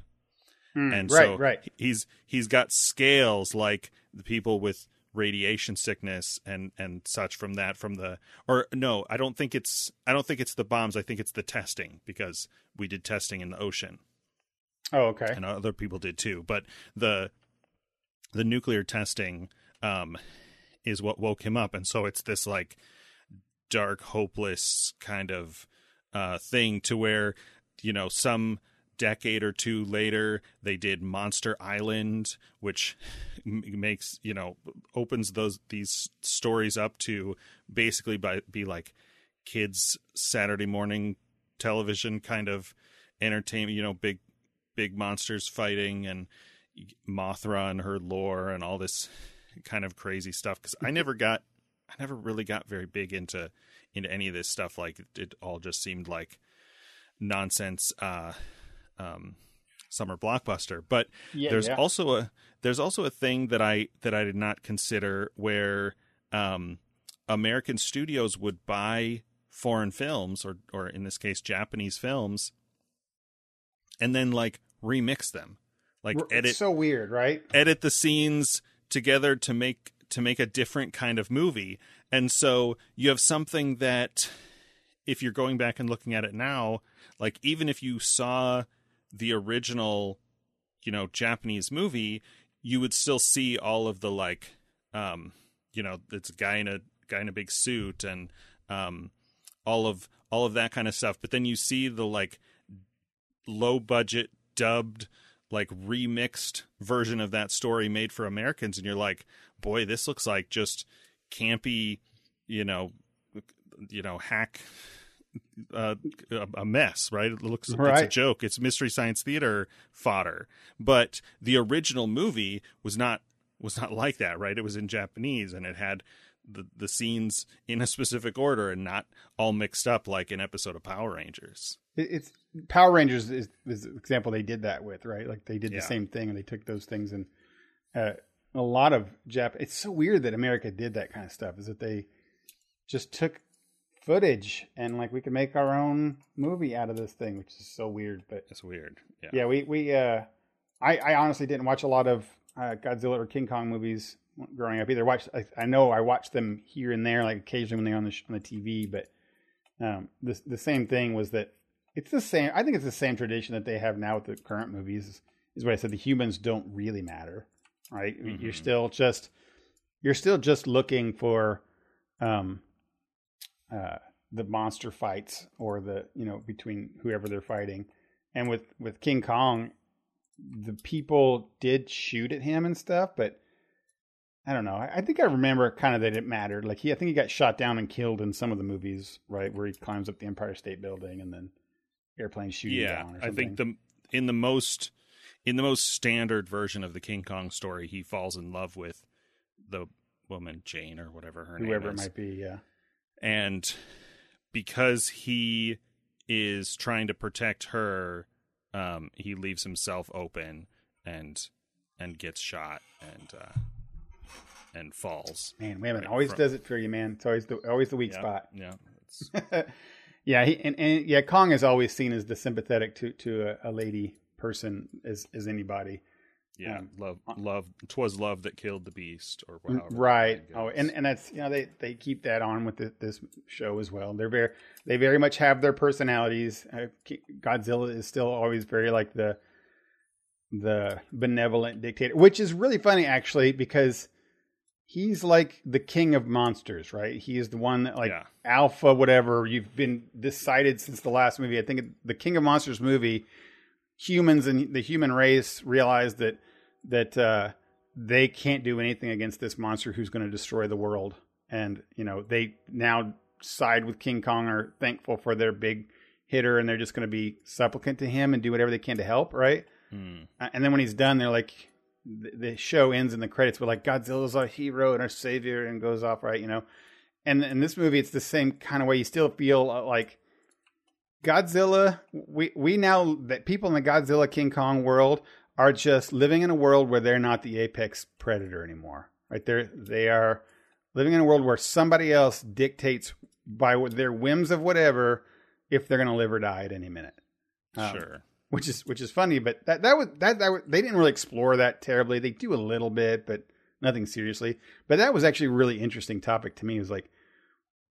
Mm, And right, so right. he's he's got scales like the people with radiation sickness and and such from that from the or no i don't think it's i don't think it's the bombs i think it's the testing because we did testing in the ocean Oh, okay. and other people did too. But the the nuclear testing um, is what woke him up, and so it's this like dark, hopeless kind of uh, thing to where you know some decade or two later they did Monster Island, which makes you know opens those these stories up to basically by be like kids Saturday morning television kind of entertainment. You know, big big monsters fighting and Mothra and her lore and all this kind of crazy stuff because I never got I never really got very big into into any of this stuff like it all just seemed like nonsense uh um summer blockbuster but Yeah, there's yeah. also a there's also a thing that I that I did not consider where um American studios would buy foreign films or or in this case Japanese films and then like remix them like R- edit It's so weird, right? edit the scenes together to make to make a different kind of movie. And so you have something that if you're going back and looking at it now, like even if you saw the original, you know, Japanese movie, you would still see all of the like um you know, it's a guy in a guy in a big suit and um all of all of that kind of stuff. But then you see the like low budget dubbed like remixed version of that story made for Americans and you're like, boy, this looks like just campy, you know, you know, hack uh, a mess, right? It looks it's a joke. It's mystery science theater fodder. But the original movie was not was not like that, right? It was in Japanese and it had the the scenes in a specific order and not all mixed up like an episode of Power Rangers. it's Power Rangers is, is the example they did that with, right? Like they did Yeah. the same thing and they took those things and uh, a lot of Jap. It's so weird that America did that kind of stuff. Is that they just took footage and like we could make our own movie out of this thing, which is so weird. But It's weird. Yeah. yeah, we we uh, I I honestly didn't watch a lot of uh, Godzilla or King Kong movies growing up either. Watched I, I know I watched them here and there, like occasionally when they're on the sh- on the TV. But um, the the same thing was that it's the same. I think it's the same tradition that they have now with the current movies. Is, is what I said. The humans don't really matter, right? You're Mhm. still just you're still just looking for um uh the monster fights or the you know between whoever they're fighting and with with king kong the people did shoot at him and stuff but i don't know i, I think i remember kind of that it mattered like he i think he got shot down and killed in some of the movies right where he climbs up the empire state building and then airplanes shoot him yeah down or i think the in the most in the most standard version of the king kong story he falls in love with the woman jane or whatever her whoever name it is. might be yeah. And because he is trying to protect her um he leaves himself open and and gets shot and uh and falls. Man women Right, always from- does it for you man. It's always the always the weak yeah, spot. yeah yeah, he, and, and yeah, Kong is always seen as the sympathetic to to a, a lady person as as anybody. yeah Um, love love twas love that killed the beast or Mm, however right. Oh, and and that's you know they they keep that on with the, this show as well. They're very they very much have their personalities. Uh, Godzilla is still always very like the the benevolent dictator, which is really funny actually because he's like the king of monsters, right? He is the one that like yeah alpha whatever you've been decided since the last movie i think the king of monsters movie humans and the human race realize that that uh they can't do anything against this monster who's going to destroy the world and you know they now side with king kong are thankful for their big hitter and they're just going to be supplicant to him and do whatever they can to help right Hmm. and then when he's done, they're like, the, the show ends in the credits with like Godzilla's our hero and our savior, and goes off right, you know. And in this movie, it's the same kind of way. You still feel uh, like Godzilla. We we now that people in the Godzilla King Kong world are just living in a world where they're not the apex predator anymore. Right? They're they are living in a world where somebody else dictates by their whims of whatever if they're going to live or die at any minute. Um, sure which is which is funny. But that that was that that was, they didn't really explore that terribly. They do a little bit, but nothing seriously. But that was actually a really interesting topic to me. It was like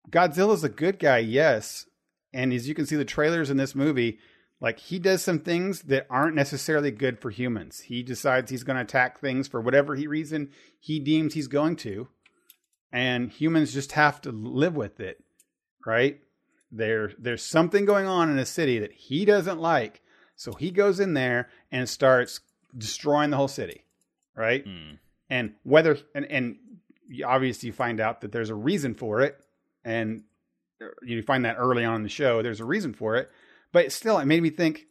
Godzilla's a good guy, yes, and as you can see the trailers in this movie, like he does some things that aren't necessarily good for humans. He decides he's going to attack things for whatever he reason he deems he's going to, and humans just have to live with it, right? There, there's something going on in a city that he doesn't like, so he goes in there and starts destroying the whole city, right? Hmm. And whether and and obviously you find out that there's a reason for it, and you find that early on in the show. There's a reason for it, but still, it made me think,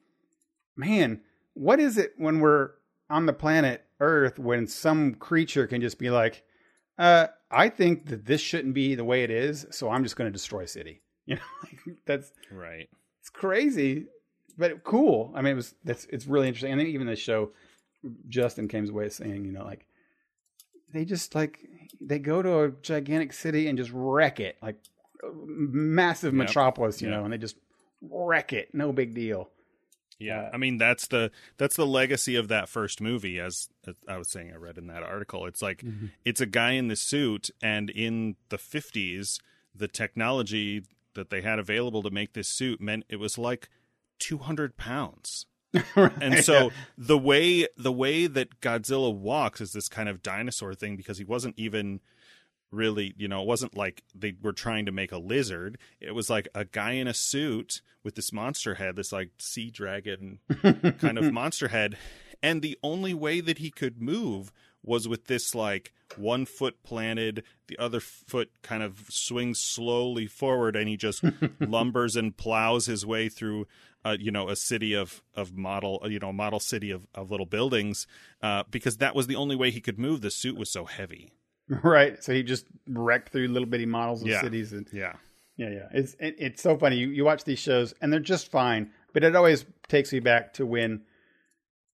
man, what is it when we're on the planet Earth when some creature can just be like, uh, I think that this shouldn't be the way it is, so I'm just going to destroy a city. You know, that's right it's crazy, but cool. I mean, it was that's it's really interesting. And then even the show, Justin came away saying, you know, like they just like they go to a gigantic city and just wreck it, like massive Yep. metropolis, you Yep. know, and they just wreck it. No big deal. Yeah, I mean that's the that's the legacy of that first movie. As, as I was saying, I read in that article. It's like mm-hmm. it's a guy in the suit, and in the fifties, the technology that they had available to make this suit meant it was like two hundred pounds. And so the way the way that Godzilla walks is this kind of dinosaur thing because he wasn't even really, you know, it wasn't like they were trying to make a lizard. It was like a guy in a suit with this monster head, this like sea dragon kind of monster head. And the only way that he could move was with this like one foot planted, the other foot kind of swings slowly forward, and he just lumbers and plows his way through, uh, you know, a city of of model, you know, model city of of little buildings, uh, because that was the only way he could move. The suit was so heavy. right. So he just wrecked through little bitty models of Yeah. cities and Yeah, Yeah, yeah. It's it, it's so funny. You you watch these shows and they're just fine But it always takes me back to when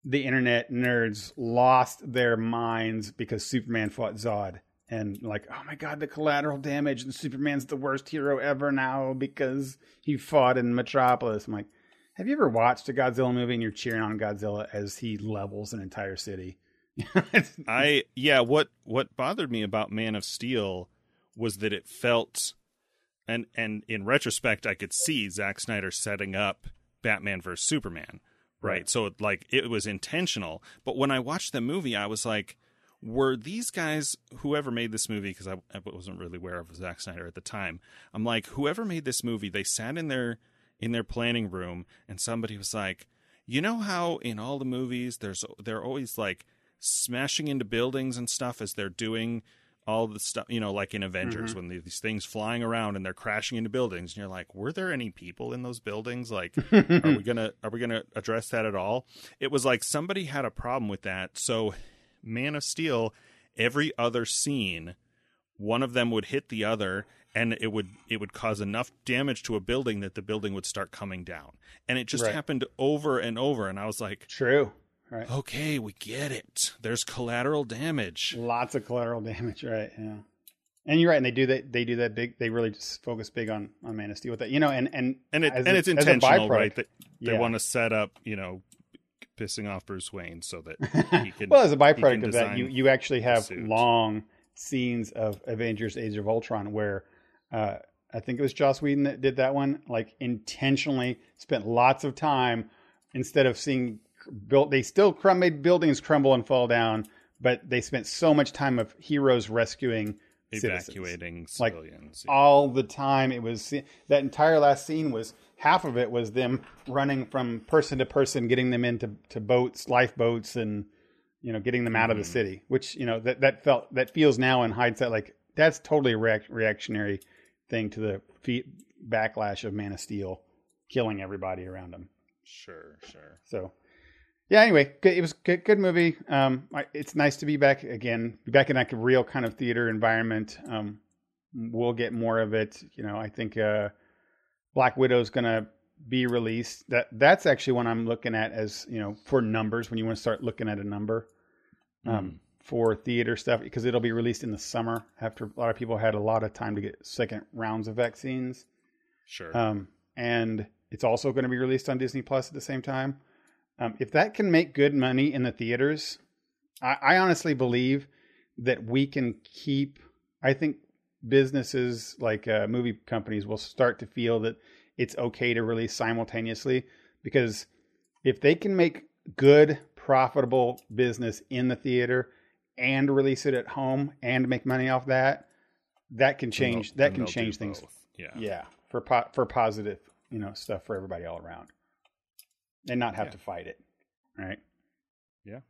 the internet nerds lost their minds because Superman fought Zod. And like, oh my god, the collateral damage, and Superman's the worst hero ever now because he fought in Metropolis. I'm like, have you ever watched a Godzilla movie and you're cheering on Godzilla as he levels an entire city? I yeah, what what bothered me about Man of Steel was that it felt and and in retrospect I could see Zack Snyder setting up Batman versus Superman, right? right? So like it was intentional, but when I watched the movie I was like were these guys whoever made this movie because I, I, wasn't really aware of Zack Snyder at the time. I'm like whoever made this movie, they sat in their in their planning room and somebody was like, "You know how in all the movies there's they're always like smashing into buildings and stuff as they're doing all the stuff, you know, like in Avengers mm-hmm. when these things flying around and they're crashing into buildings, and you're like, were there any people in those buildings? Like, are we gonna are we gonna address that at all? It was like somebody had a problem with that. So, Man of Steel, every other scene, one of them would hit the other, and it would it would cause enough damage to a building that the building would start coming down, and it just right. happened over and over. And I was like, true. Right. Okay, we get it. There's collateral damage. Lots of collateral damage, right? Yeah. And you're right, and they do that. They do that big. They really just focus big on on Man of Steel with that, you know. And and and it, and a, it's intentional, right? That they yeah. want to set up, you know, pissing off Bruce Wayne so that he can. well, as a byproduct of that, you you actually have long scenes of Avengers: Age of Ultron where. Uh, I think it was Joss Whedon that did that one. Like intentionally spent lots of time instead of seeing built. They still made buildings crumble and fall down, but they spent so much time of heroes rescuing evacuating citizens. civilians like, yeah. all the time. It was that entire last scene was half of it was them running from person to person, getting them into to boats, lifeboats, and you know getting them out mm. of the mm-hmm. city. Which you know that that felt that feels now in hindsight like that's totally a reac- reactionary thing to the backlash of Man of Steel, killing everybody around him. Sure, sure. So yeah. Anyway, it was good, good movie. Um, it's nice to be back again, be back in that real kind of theater environment. Um, we'll get more of it. You know, I think uh, Black Widow's gonna be released. That that's actually one I'm looking at as you know for numbers when you want to start looking at a number. Um, mm. For theater stuff, because it'll be released in the summer after a lot of people had a lot of time to get second rounds of vaccines. Sure. Um, and it's also going to be released on Disney Plus at the same time. Um, if that can make good money in the theaters, I, I honestly believe that we can keep. I think businesses like uh, movie companies will start to feel that it's okay to release simultaneously because if they can make good, profitable business in the theater and release it at home and make money off that, that can change. that can change things. Both. Yeah, yeah, for po- for positive, you know, stuff for everybody all around and not have yeah. to fight it, right? Yeah.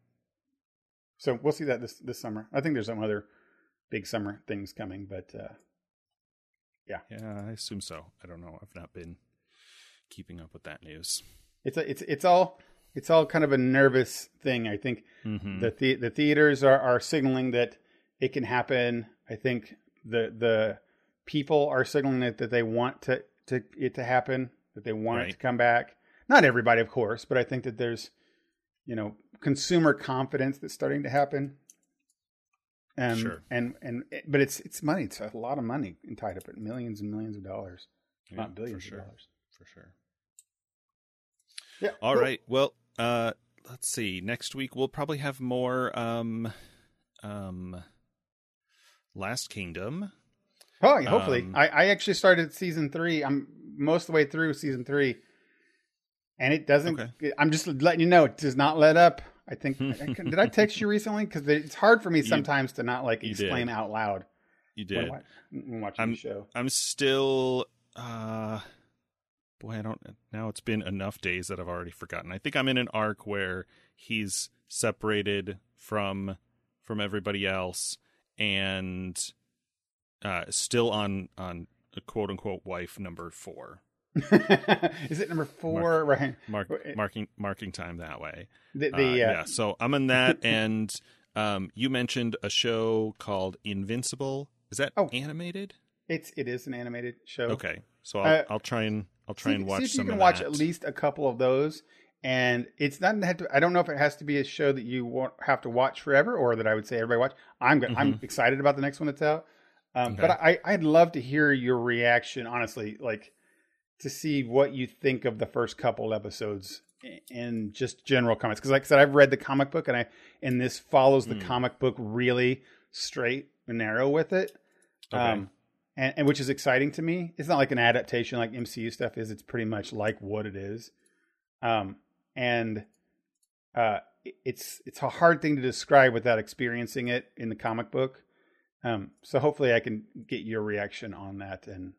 So we'll see that this this summer. I think there's some other big summer things coming, but uh, yeah, yeah, I assume so. I don't know. I've not been keeping up with that news. It's a, it's it's all it's all kind of a nervous thing. I think mm-hmm. the, the the theaters are are signaling that it can happen. I think the the people are signaling that, that they want to to it to happen, that they want right. it to come back. Not everybody, of course, but I think that there's, you know, consumer confidence that's starting to happen. And, sure. and and but it's it's money. It's a lot of money tied up in millions and millions of dollars, yeah, not billions sure. of dollars. For sure. Yeah. All cool. right. Well, uh, let's see. Next week we'll probably have more um, um, Last Kingdom. Oh, hopefully. Um, I, I actually started season three. I'm most of the way through season three and it doesn't. Okay. I'm just letting you know it does not let up. I think did I text you recently? Because it's hard for me sometimes you, to not like exclaim did. out loud. You did. When watching I'm, the show. I'm still. uh Boy, I don't. Now it's been enough days that I've already forgotten. I think I'm in an arc where he's separated from from everybody else and uh still on on quote unquote wife number four Is it number four? Mark, right. Mark, marking marking time that way. The, the uh, uh, yeah. So I'm in that, and um, you mentioned a show called Invincible. Is that oh, animated? It's it is an animated show. Okay, so I'll, uh, I'll try and I'll try see, and watch see if some you can of watch at least a couple of those. And it's not have to, I don't know if it has to be a show that you won't have to watch forever, or that I would say everybody watch. I'm go- I'm excited about the next one that's out. Um, But Mm-hmm. I I'd love to hear your reaction, honestly, like to see what you think of the first couple episodes and just general comments. Because like I said, I've read the comic book, and I and this follows the Hmm. comic book really straight and narrow with it. Okay. Um, and, and which is exciting to me. It's not like an adaptation like MCU stuff is. It's pretty much like what it is. Um, and uh, it's it's a hard thing to describe without experiencing it in the comic book. Um, so hopefully I can get your reaction on that and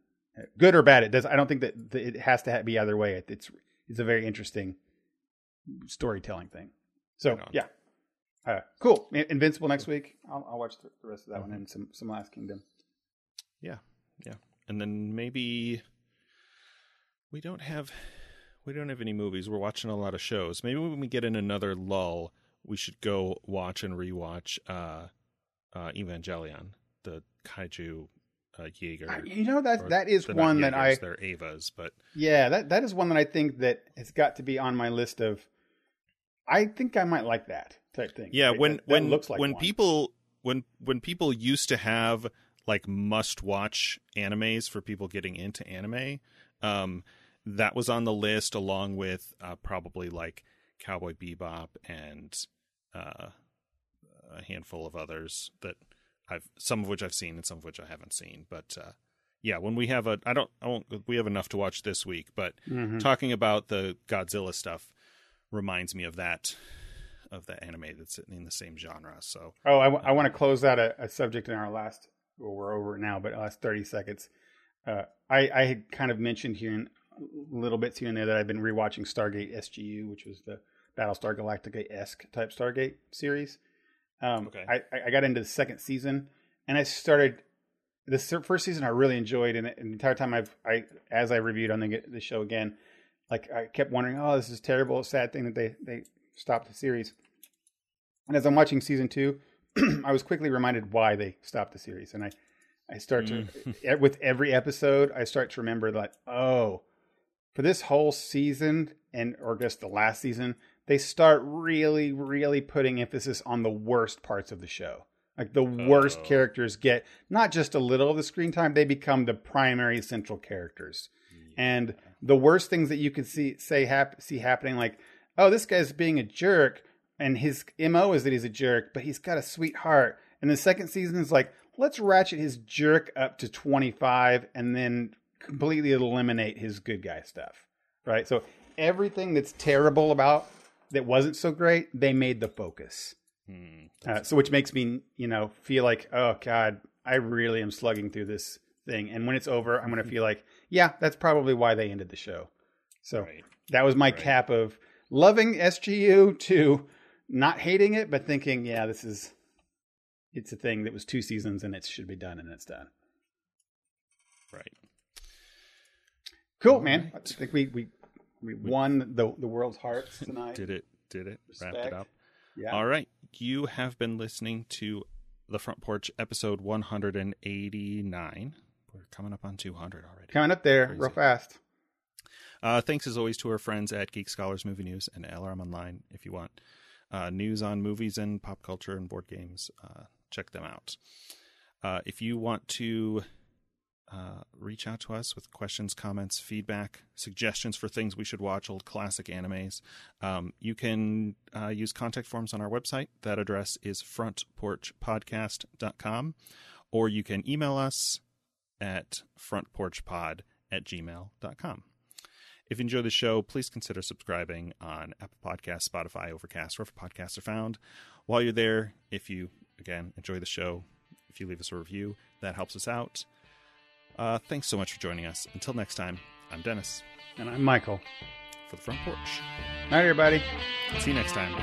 good or bad. It does. I don't think that, that it has to be either way. It, it's it's a very interesting storytelling thing. So Right yeah, uh, cool. Invincible next week. I'll, I'll watch the, the rest of that Mm-hmm. one and some some Last Kingdom. Yeah, yeah, and then maybe we don't have we don't have any movies. We're watching a lot of shows. Maybe when we get in another lull, we should go watch and rewatch uh, uh, Evangelion, the kaiju uh, Jaeger. I- you know that or that is they're one that I Jaegers, they're Avas, but Yeah, that that is one that I think that has got to be on my list of. I think I might like that type thing. yeah, right? when That- that when looks like when one. people when when people used to have like must watch animes for people getting into anime, um, that was on the list along with uh, probably like Cowboy Bebop and uh, a handful of others that I've some of which I've seen and some of which I haven't seen. But uh, yeah, when we have a I don't I won't we have enough to watch this week, but Mhm. talking about the Godzilla stuff reminds me of that of the anime that's in the same genre. So Oh, I, want to close out a, a subject in our last. Well, we're over now, but last thirty seconds. Uh, I, I had kind of mentioned here in little bits here and there that I've been rewatching Stargate SGU, which was the Battlestar Galactica esque type Stargate series. Um, Okay. I, I got into the second season, and I started the first season. I really enjoyed, and, the entire time I've I as I reviewed on the, the show again, like I kept wondering, oh, this is terrible, sad thing that they they stopped the series. And as I'm watching season two, I was quickly reminded why they stopped the series, and I I start to e- with every episode I start to remember that oh, for this whole season and or just the last season, they start really really putting emphasis on the worst parts of the show. Like the worst Oh. characters get not just a little of the screen time; they become the primary central characters. And the worst things that you could see say hap- see happening, like, oh, this guy's being a jerk, and his mo is that he's a jerk, but he's got a sweet heart. And the second season is like, let's ratchet his jerk up to twenty five, and then completely eliminate his good guy stuff. Right. So everything that's terrible about that wasn't so great, they made the focus. hmm, Uh, so which makes me, you know, feel like, oh God, I really am slugging through this thing. And when it's over, I'm going to feel like, yeah, that's probably why they ended the show. So right. that was my Right. cap of loving SGU to not hating it, but thinking, yeah, this is, it's a thing that was two seasons and it should be done and it's done. Right. Cool, man. I think we, we, we won the, the world's hearts tonight. Did it? Did it? Wrapped it up. Yeah. All right. You have been listening to the Front Porch episode 189. We're coming up on 200 already. Coming up there Crazy. real fast. Uh, thanks as always to our friends at Geek Scholars Movie News and LRM Online. If you want uh, news on movies and pop culture and board games, uh, check them out. Uh, if you want to uh, reach out to us with questions, comments, feedback, suggestions for things we should watch, old classic animes, um, you can uh, use contact forms on our website. That address is frontporchpodcast.com, or you can email us at frontporchpod at gmail.com. If you enjoy the show, please consider subscribing on Apple Podcasts, Spotify, Overcast, wherever podcasts are found. While you're there, if you, again, enjoy the show, if you leave us a review, that helps us out. Uh, thanks so much for joining us. Until next time, I'm Dennis And I'm Michael. for the front porch. Night, everybody. See you next time.